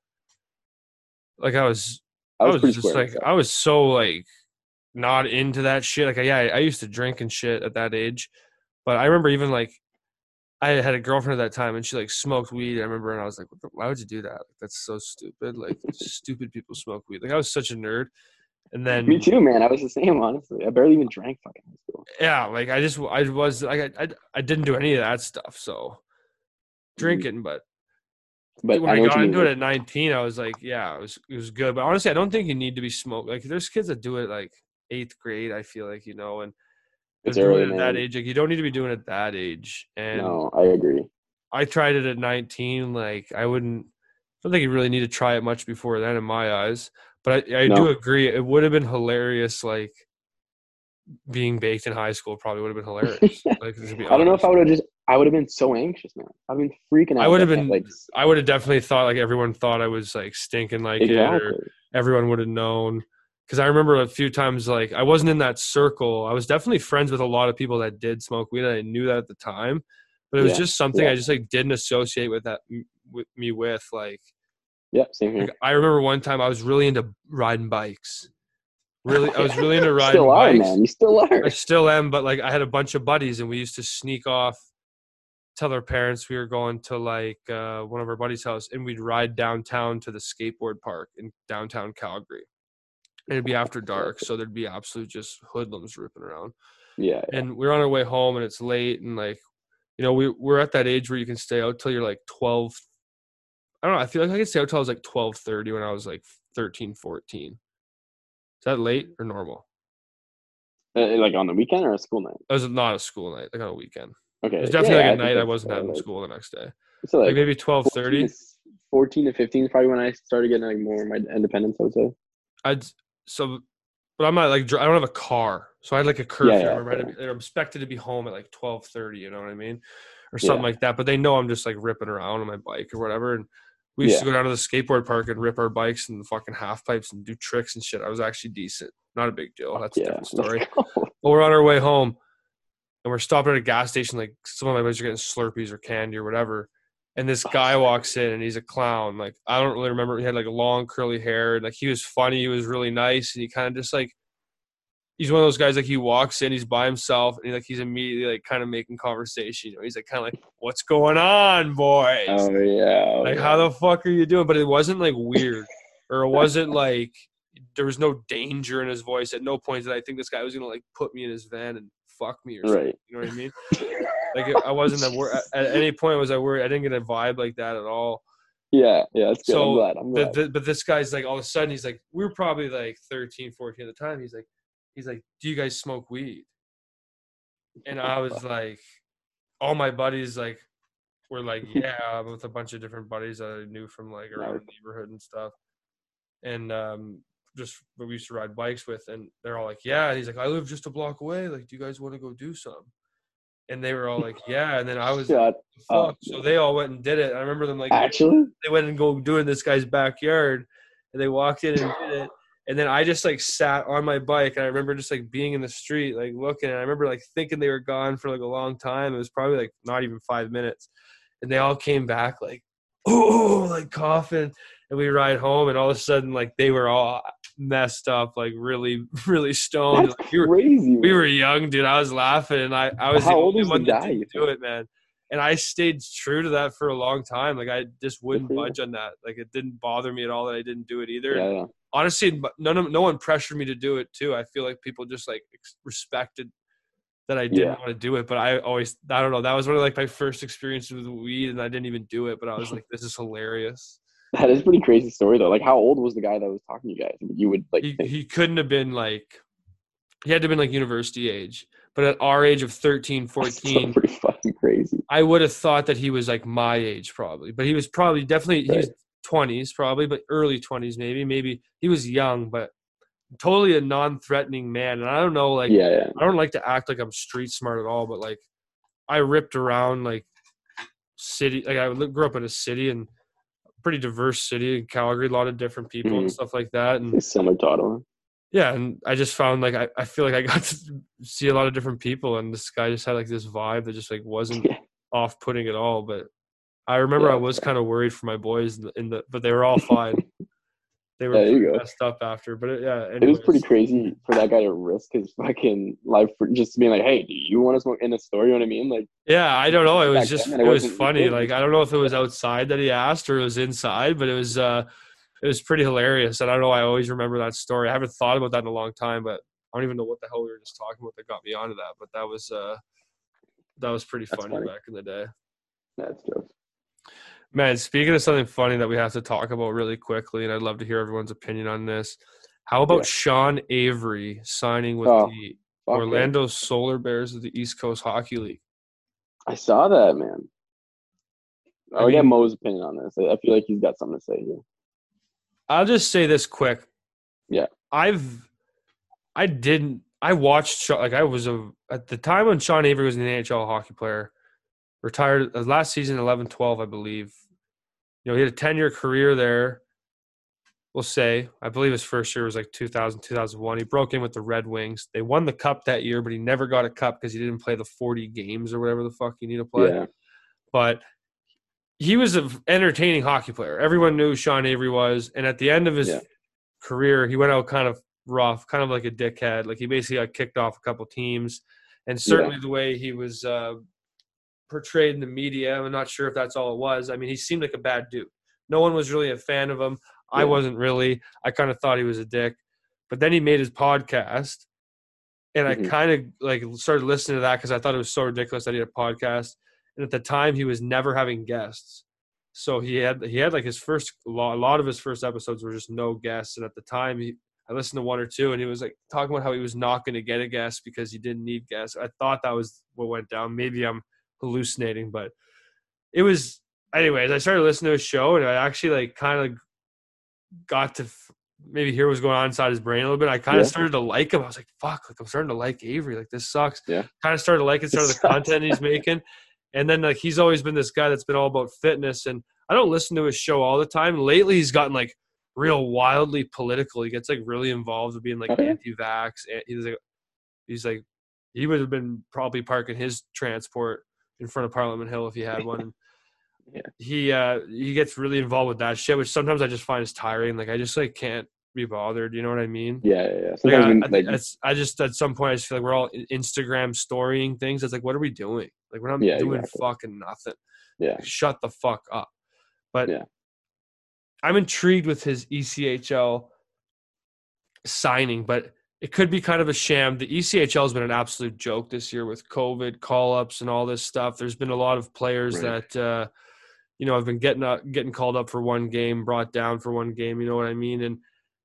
like I was I was, pretty just square like that. I was so like not into that shit. Like yeah, I, I used to drink and shit at that age, but I remember even like I had a girlfriend at that time and she like smoked weed. I remember and I was like, the, why would you do that? Like, that's so stupid. Like stupid people smoke weed. Like I was such a nerd. And then Me too, man. I was the same, honestly. I barely even drank fucking high school. yeah, like I just I was like I, I I didn't do any of that stuff. So mm-hmm. drinking, but But when I I, got mean. into it at 19, I was like, yeah, it was it was good. But honestly, I don't think you need to be smoked. Like there's kids that do it like eighth grade. I feel like you know, and It's early, at that age. Like you don't need to be doing it at that age. And No, I agree. I tried it at 19. Like I wouldn't. I don't think you really need to try it much before then, in my eyes. But I, I No. do agree. It would have been hilarious. Like being baked in high school probably would have been hilarious. *laughs* like be I don't know if I would have just I would have been so anxious, man. I've been freaking out. I would have been like I would have definitely thought like everyone thought I was like stinking like exactly. it or everyone would have known. Cause I remember a few times like I wasn't in that circle. I was definitely friends with a lot of people that did smoke weed. I knew that at the time, but it was yeah. just something yeah. I just like didn't associate with that with me with like. Yeah, same here. Like, I remember one time I was really into riding bikes. Really, I was *laughs* really into riding still are, bikes. Man. You still are. I still am, but like I had a bunch of buddies, and we used to sneak off tell our parents we were going to like uh, one of our buddies' house, and we'd ride downtown to the skateboard park in downtown Calgary. It'd be after *laughs* dark, so there'd be absolute just hoodlums ripping around. Yeah, yeah. And we're on our way home, and it's late, and like, you know, we we're at that age where you can stay out till you're like twelve. I don't know. I feel like I could stay out till I was like twelve thirty when I was like 13, 14. Is that late or normal? Uh, like on the weekend or a school night? It was not a school night, like on a weekend. Okay. It's definitely yeah, like a night I wasn't having like, school the next day. So like, like maybe twelve thirty. 14 to 15 is probably when I started getting like more my independence, I would say. I'd so, but I'm not like I don't have a car, so I had like a curfew. Yeah, yeah, right? They're expected to be home at like 12:30. You know what I mean, or something yeah. like that. But they know I'm just like ripping around on my bike or whatever. And we used to go down to the skateboard park and rip our bikes and the fucking half pipes and do tricks and shit. I was actually decent. Not a big deal. That's a different story. *laughs* But we're on our way home and we're stopping at a gas station. Like some of my buddies are getting Slurpees or candy or whatever. And this oh, guy walks in and he's a clown. Like I don't really remember. He had like a long curly hair. Like he was funny. He was really nice. And he kind of just like he's one of those guys like he walks in, he's by himself, and he, like he's immediately like kind of making conversation. You know, he's like kind of like, "What's going on, boys?" Oh yeah. Oh, like yeah. how the fuck are you doing? But it wasn't like weird, *laughs* or it wasn't like there was no danger in his voice. At no point did I think this guy was gonna like put me in his van and fuck me or something. Right. You know what I mean? *laughs* like I wasn't that wor- at any point was I worried. I didn't get a vibe like that at all. Yeah, yeah, that's good. So, I'm glad. I'm glad. The, the, but this guy's like all of a sudden he's like we were probably like 13, 14 at the time. He's like he's like, "Do you guys smoke weed?" And I was *laughs* like, all my buddies like were like, *laughs* "Yeah," with a bunch of different buddies that I knew from like around the neighborhood and stuff. And um, just what we used to ride bikes with, and they're all like, "Yeah." And he's like, "I live just a block away. Like, do you guys want to go do some?" And they were all like, *laughs* "Yeah." And then I was like, "Fuck!" So they all went and did it. I remember them like actually they went and go doing this guy's backyard, and they walked in and did it. And then I just like sat on my bike, and I remember just like being in the street, like looking. And I remember like thinking they were gone for like a long time. It was probably like not even five minutes, and they all came back like, oh, *laughs* like coughing. And we ride home, and all of a sudden, like they were all messed up, like really, *laughs* really stoned. That's like, we were, crazy. We were young, dude. I was laughing, and I, I was How the only one that didn't do it, man. And I stayed true to that for a long time. Like I just wouldn't budge on that. Like it didn't bother me at all that I didn't do it either. Yeah, yeah. Honestly, none of no one pressured me to do it too. I feel like people just like respected that I didn't yeah. want to do it. But I always, I don't know. That was one of like my first experiences with weed, and I didn't even do it. But I was like, this is hilarious. That is pretty crazy story though. Like, how old was the guy that was talking to you guys? You would like. He, he couldn't have been like. He had to have been like university age, but at our age of 13, *laughs* 14, pretty fucking crazy. I would have thought that he was like my age probably, but he was probably definitely he was twenties probably, but early twenties maybe. Maybe he was young, but totally a non-threatening man. And I don't know, like, yeah, yeah. I don't like to act like I'm street smart at all, but like, I ripped around like city. Like I grew up in a city and pretty diverse city in Calgary, a lot of different people mm-hmm. and stuff like that. And it's similar to Ottawa. Yeah, and I just found like I, I feel like I got to see a lot of different people, and this guy just had like this vibe that just like wasn't yeah. off putting at all. But I remember yeah, I was kind of worried for my boys in the, in the but they were all fine. They were yeah, messed up after, but it, yeah, anyways. it was pretty crazy for that guy to risk his fucking life for just being like, "Hey, do you want to smoke in a store?" You know what I mean? Like, yeah, I don't know. It was just it, it was funny. Like, I don't know if it was outside that he asked or it was inside, but it was uh, it was pretty hilarious. And I don't know. I always remember that story. I haven't thought about that in a long time, but I don't even know what the hell we were just talking about that got me onto that. But that was uh, that was pretty funny, funny, back in the day. That's true. Man, speaking of something funny that we have to talk about really quickly, and I'd love to hear everyone's opinion on this. How about yeah. Sean Avery signing with oh, the Orlando. Solar Bears of the East Coast Hockey League? I saw that, man. I'll get Mo's opinion on this. I feel like he's got something to say here. I'll just say this quick. Yeah. I've I didn't I watched like I was a at the time when Sean Avery was an NHL hockey player retired uh, last season 11 12 i believe you know he had a 10 year career there we'll say i believe his first year was like 2000 2001 he broke in with the red wings they won the cup that year but he never got a cup because he didn't play the 40 games or whatever the fuck you need to play yeah. but he was an entertaining hockey player everyone knew sean avery was and at the end of his yeah. career he went out kind of rough kind of like a dickhead like he basically got kicked off a couple teams and certainly yeah. the way he was uh, portrayed in the media. I'm not sure if that's all it was. I mean, he seemed like a bad dude. No one was really a fan of him. I wasn't really. I kind of thought he was a dick. But then he made his podcast, and mm-hmm. I kind of like started listening to that because I thought it was so ridiculous that he had a podcast. And at the time, he was never having guests. So he had he had like his first a lot of his first episodes were just no guests. And at the time, he I listened to one or two, and he was like talking about how he was not going to get a guest because he didn't need guests. I thought that was what went down. Maybe I'm hallucinating, but it was. Anyways, I started listening to his show, and I actually like kind of got to maybe hear what's going on inside his brain a little bit. I kind of yeah. started to like him. I was like, "Fuck!" Like I'm starting to like Avery. Like this sucks. Yeah. Kind of started to like it. Started the content he's making, and then like he's always been this guy that's been all about fitness. And I don't listen to his show all the time. Lately, he's gotten like real wildly political. He gets like really involved with being like oh, okay. anti-vax. And he's like, he's like, he would have been probably parking his transport in front of Parliament Hill if he had one. *laughs* yeah. He uh he gets really involved with that shit, which sometimes I just find is tiring. Like I just like can't be bothered. You know what I mean? Yeah, yeah. yeah. Like, I, like, I, I, just at some point I just feel like we're all Instagram storying things. It's like, what are we doing? Like we're not yeah, doing exactly. fucking nothing. Yeah. Like, shut the fuck up. But yeah. I'm intrigued with his ECHL signing, but it could be kind of a sham. The ECHL has been an absolute joke this year with COVID call ups and all this stuff. There's been a lot of players right. that uh, you know have been getting up, getting called up for one game, brought down for one game. You know what I mean? And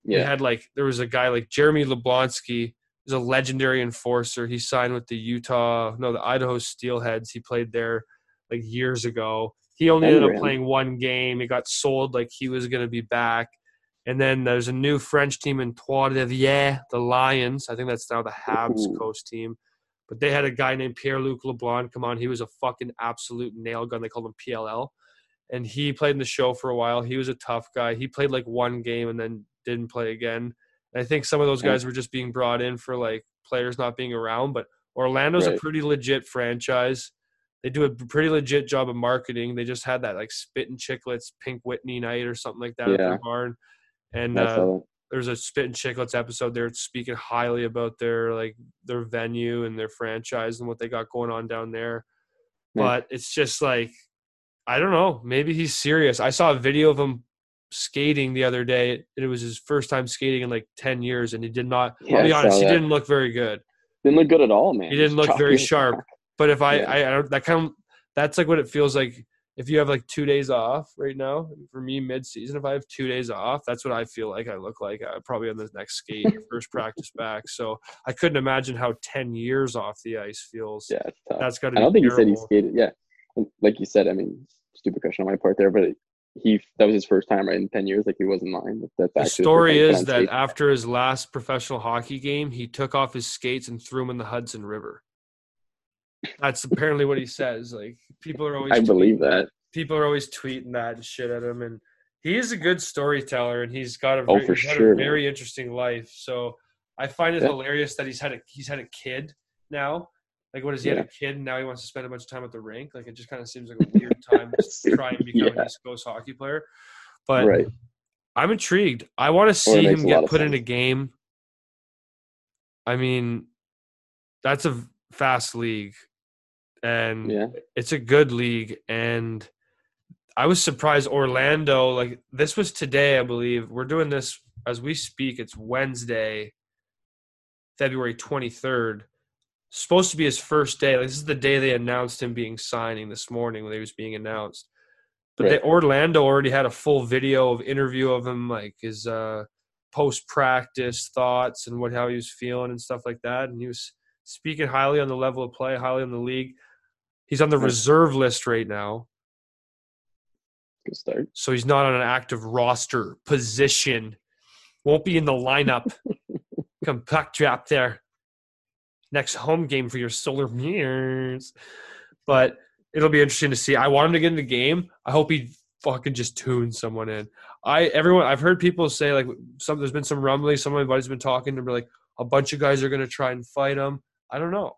yeah. had like there was a guy like Jeremy Yablonski, who's a legendary enforcer. He signed with the Utah, no, the Idaho Steelheads. He played there like years ago. He only ended up playing one game. He got sold like he was going to be back. And then there's a new French team in Trois Rivières, the Lions. I think that's now the Habs Ooh. Coast team. But they had a guy named Pierre Luc Leblond come on. He was a fucking absolute nail gun. They called him PLL. And he played in the show for a while. He was a tough guy. He played like one game and then didn't play again. And I think some of those guys were just being brought in for like players not being around. But Orlando's right. a pretty legit franchise they do a pretty legit job of marketing. They just had that like Spittin' Chiclets Pink Whitney night or something like that yeah. at their barn. And uh, there's a Spittin' Chiclets episode there speaking highly about their like their venue and their franchise and what they got going on down there. Yeah. But it's just like I don't know. Maybe he's serious. I saw a video of him skating the other day. It was his first time skating in like ten years, and he did not. Yeah, I'll be honest, he didn't look very good. Didn't look good at all, man. He didn't look very sharp. But if I, yeah. I, I don't, that kind of that's like what it feels like if you have like two days off right now for me mid-season if i have two days off that's what i feel like i look like uh, probably on the next skate *laughs* first practice back. So i couldn't imagine how 10 years off the ice feels. Yeah that's got to i don't think terrible. he said he skated yeah. Like you said i mean stupid question on my part there but he that was his first time right in 10 years like he was in line that's the story is that after his last professional hockey game he took off his skates and threw them in the hudson river that's apparently what he says. Like people are always. I believe that. People are always tweeting that and shit at him, and he is a good storyteller, and he's got a oh, very, sure, a very interesting life. So I find it yeah. hilarious that he's had a he's had a kid now. Like, what is he yeah. had a kid, and now he wants to spend a bunch of time at the rink? Like, it just kind of seems like a weird *laughs* time to try and become yeah. an East Coast hockey player. But right. I'm intrigued. I want to see him get put in a game. I mean, that's a fast league and yeah. it's a good league. And I was surprised Orlando, like this was today, I believe. We're doing this as we speak. It's Wednesday, February 23rd. Supposed to be his first day. Like this is the day they announced him being signing this morning when he was being announced. But right. they, Orlando already had a full video of interview of him, like his uh, post practice thoughts and what how he was feeling and stuff like that. And he was speaking highly on the level of play, highly on the league. He's on the reserve list right now. Good start. So he's not on an active roster position. Won't be in the lineup. *laughs* Come puck drop there. Next home game for your Solar Bears. But it'll be interesting to see. I want him to get in the game. I hope he fucking just tunes someone in. I everyone I've heard people say like some there's been some rumbling. Some of my buddies been talking to me like a bunch of guys are gonna try and fight him. I don't know.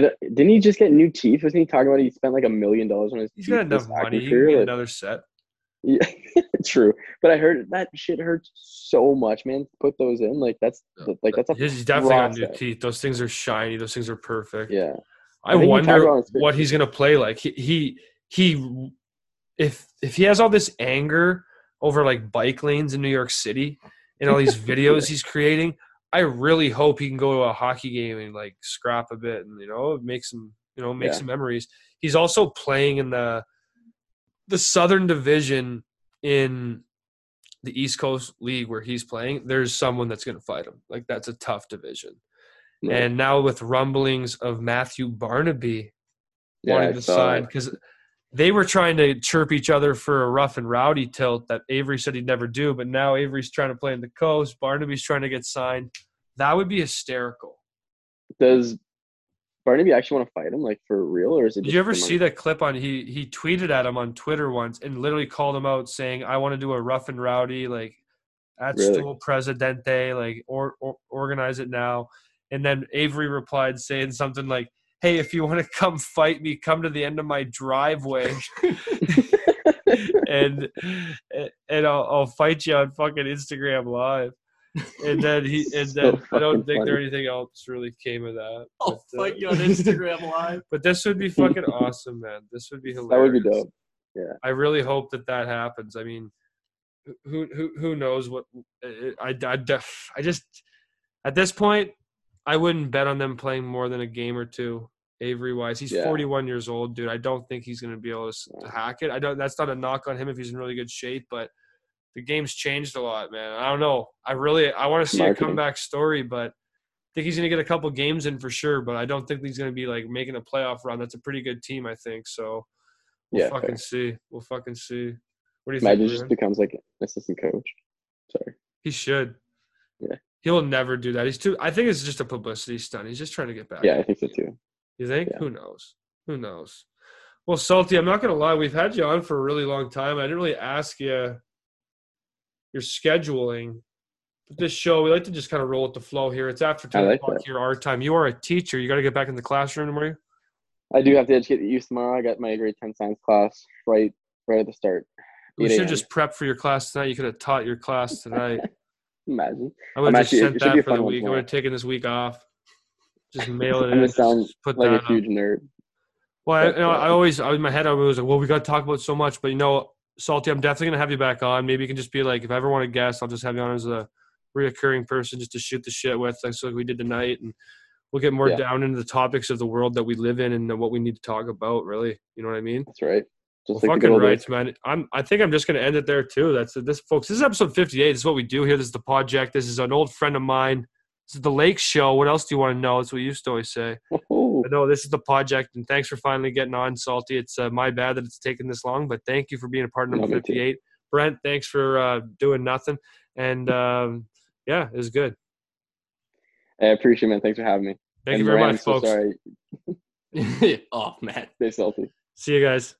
Didn't he just get new teeth? Wasn't he talking about he spent like a million dollars on his? teeth? He's got enough money. He can get another set. Yeah, *laughs* true. But I heard that shit hurts so much, man. Put those in, like that's like that's a. He's definitely got new teeth. Those things are shiny. Those things are perfect. Yeah. I, I wonder what he's gonna play like. He, he he if if he has all this anger over like bike lanes in New York City and all these *laughs* videos he's creating, I really hope he can go to a hockey game and like scrap a bit and you know make some you know make yeah. some memories. He's also playing in the the Southern Division in the East Coast League where he's playing. There's someone that's going to fight him. Like that's a tough division. And now with rumblings of Matthew Barnaby yeah, wanting to sign because they were trying to chirp each other for a rough and rowdy tilt that Avery said he'd never do, but now Avery's trying to play in the coast. Barnaby's trying to get signed. That would be hysterical. Does Barnaby actually want to fight him, like for real, or is it? Did you ever see that clip on he he tweeted at him on Twitter once and literally called him out saying, "I want to do a rough and rowdy like at really? Stool Presidente, like or, or organize it now." And then Avery replied saying something like, hey, if you want to come fight me, come to the end of my driveway. *laughs* and and I'll, I'll fight you on fucking Instagram live. And then he and *laughs* then so I don't think funny. there anything else really came of that. I'll but, uh, fight uh, you on Instagram *laughs* live. But this would be fucking awesome, man. This would be hilarious. That would be dope. Yeah. I really hope that that happens. I mean, who who who knows what I I, I, I just at this point I wouldn't bet on them playing more than a game or two. Avery wise, he's yeah. 41 years old, dude. I don't think he's going to be able to, hack it. I don't. That's not a knock on him if he's in really good shape, but the game's changed a lot, man. I don't know. I really I want to see Marketing. a comeback story, but I think he's going to get a couple games in for sure. But I don't think he's going to be like making a playoff run. That's a pretty good team, I think. So we'll yeah, fucking fair. see. We'll fucking see. What do you Imagine think? just becomes like an assistant coach. Sorry. He should. Yeah. He'll never do that. He's too. I think it's just a publicity stunt. He's just trying to get back. Yeah, I think so too. You think? Yeah. Who knows? Who knows? Well, Salty, I'm not gonna lie. We've had you on for a really long time. I didn't really ask you your scheduling. But this show, we like to just kind of roll with the flow here. It's after ten like o'clock here our time. You are a teacher. You got to get back in the classroom tomorrow. I do have to educate the youth tomorrow. I got my grade ten science class right right at the start. We should just prep for your class tonight. You could have taught your class tonight. *laughs* Imagine. I would have just sent that for the week. I would have taken this week off. Just mail it *laughs* in. Sound put like that a huge nerd. Well, I, you know, I always, I, in my head, I was like, well, we got to talk about so much, but you know, Salty, I'm definitely gonna have you back on. Maybe you can just be like, if I ever want to guest, I'll just have you on as a reoccurring person just to shoot the shit with, like, so like we did tonight, and we'll get more yeah. down into the topics of the world that we live in and what we need to talk about. Really, you know what I mean? That's right. Just well, like fucking right, man. I'm. I think I'm just gonna end it there too. That's this, folks. This is episode 58. This is what we do here. This is the project. This is an old friend of mine. This is the Lake Show. What else do you want to know? That's what you used to always say. Oh. no, this is the project, and thanks for finally getting on, Salty. It's uh, my bad that it's taken this long, but thank you for being a part of number 58. Brent, thanks for uh, doing nothing. And um, yeah, it was good. I appreciate it, man. Thanks for having me. Thank and you very much, folks. So sorry. *laughs* oh, man. Stay salty. See you guys.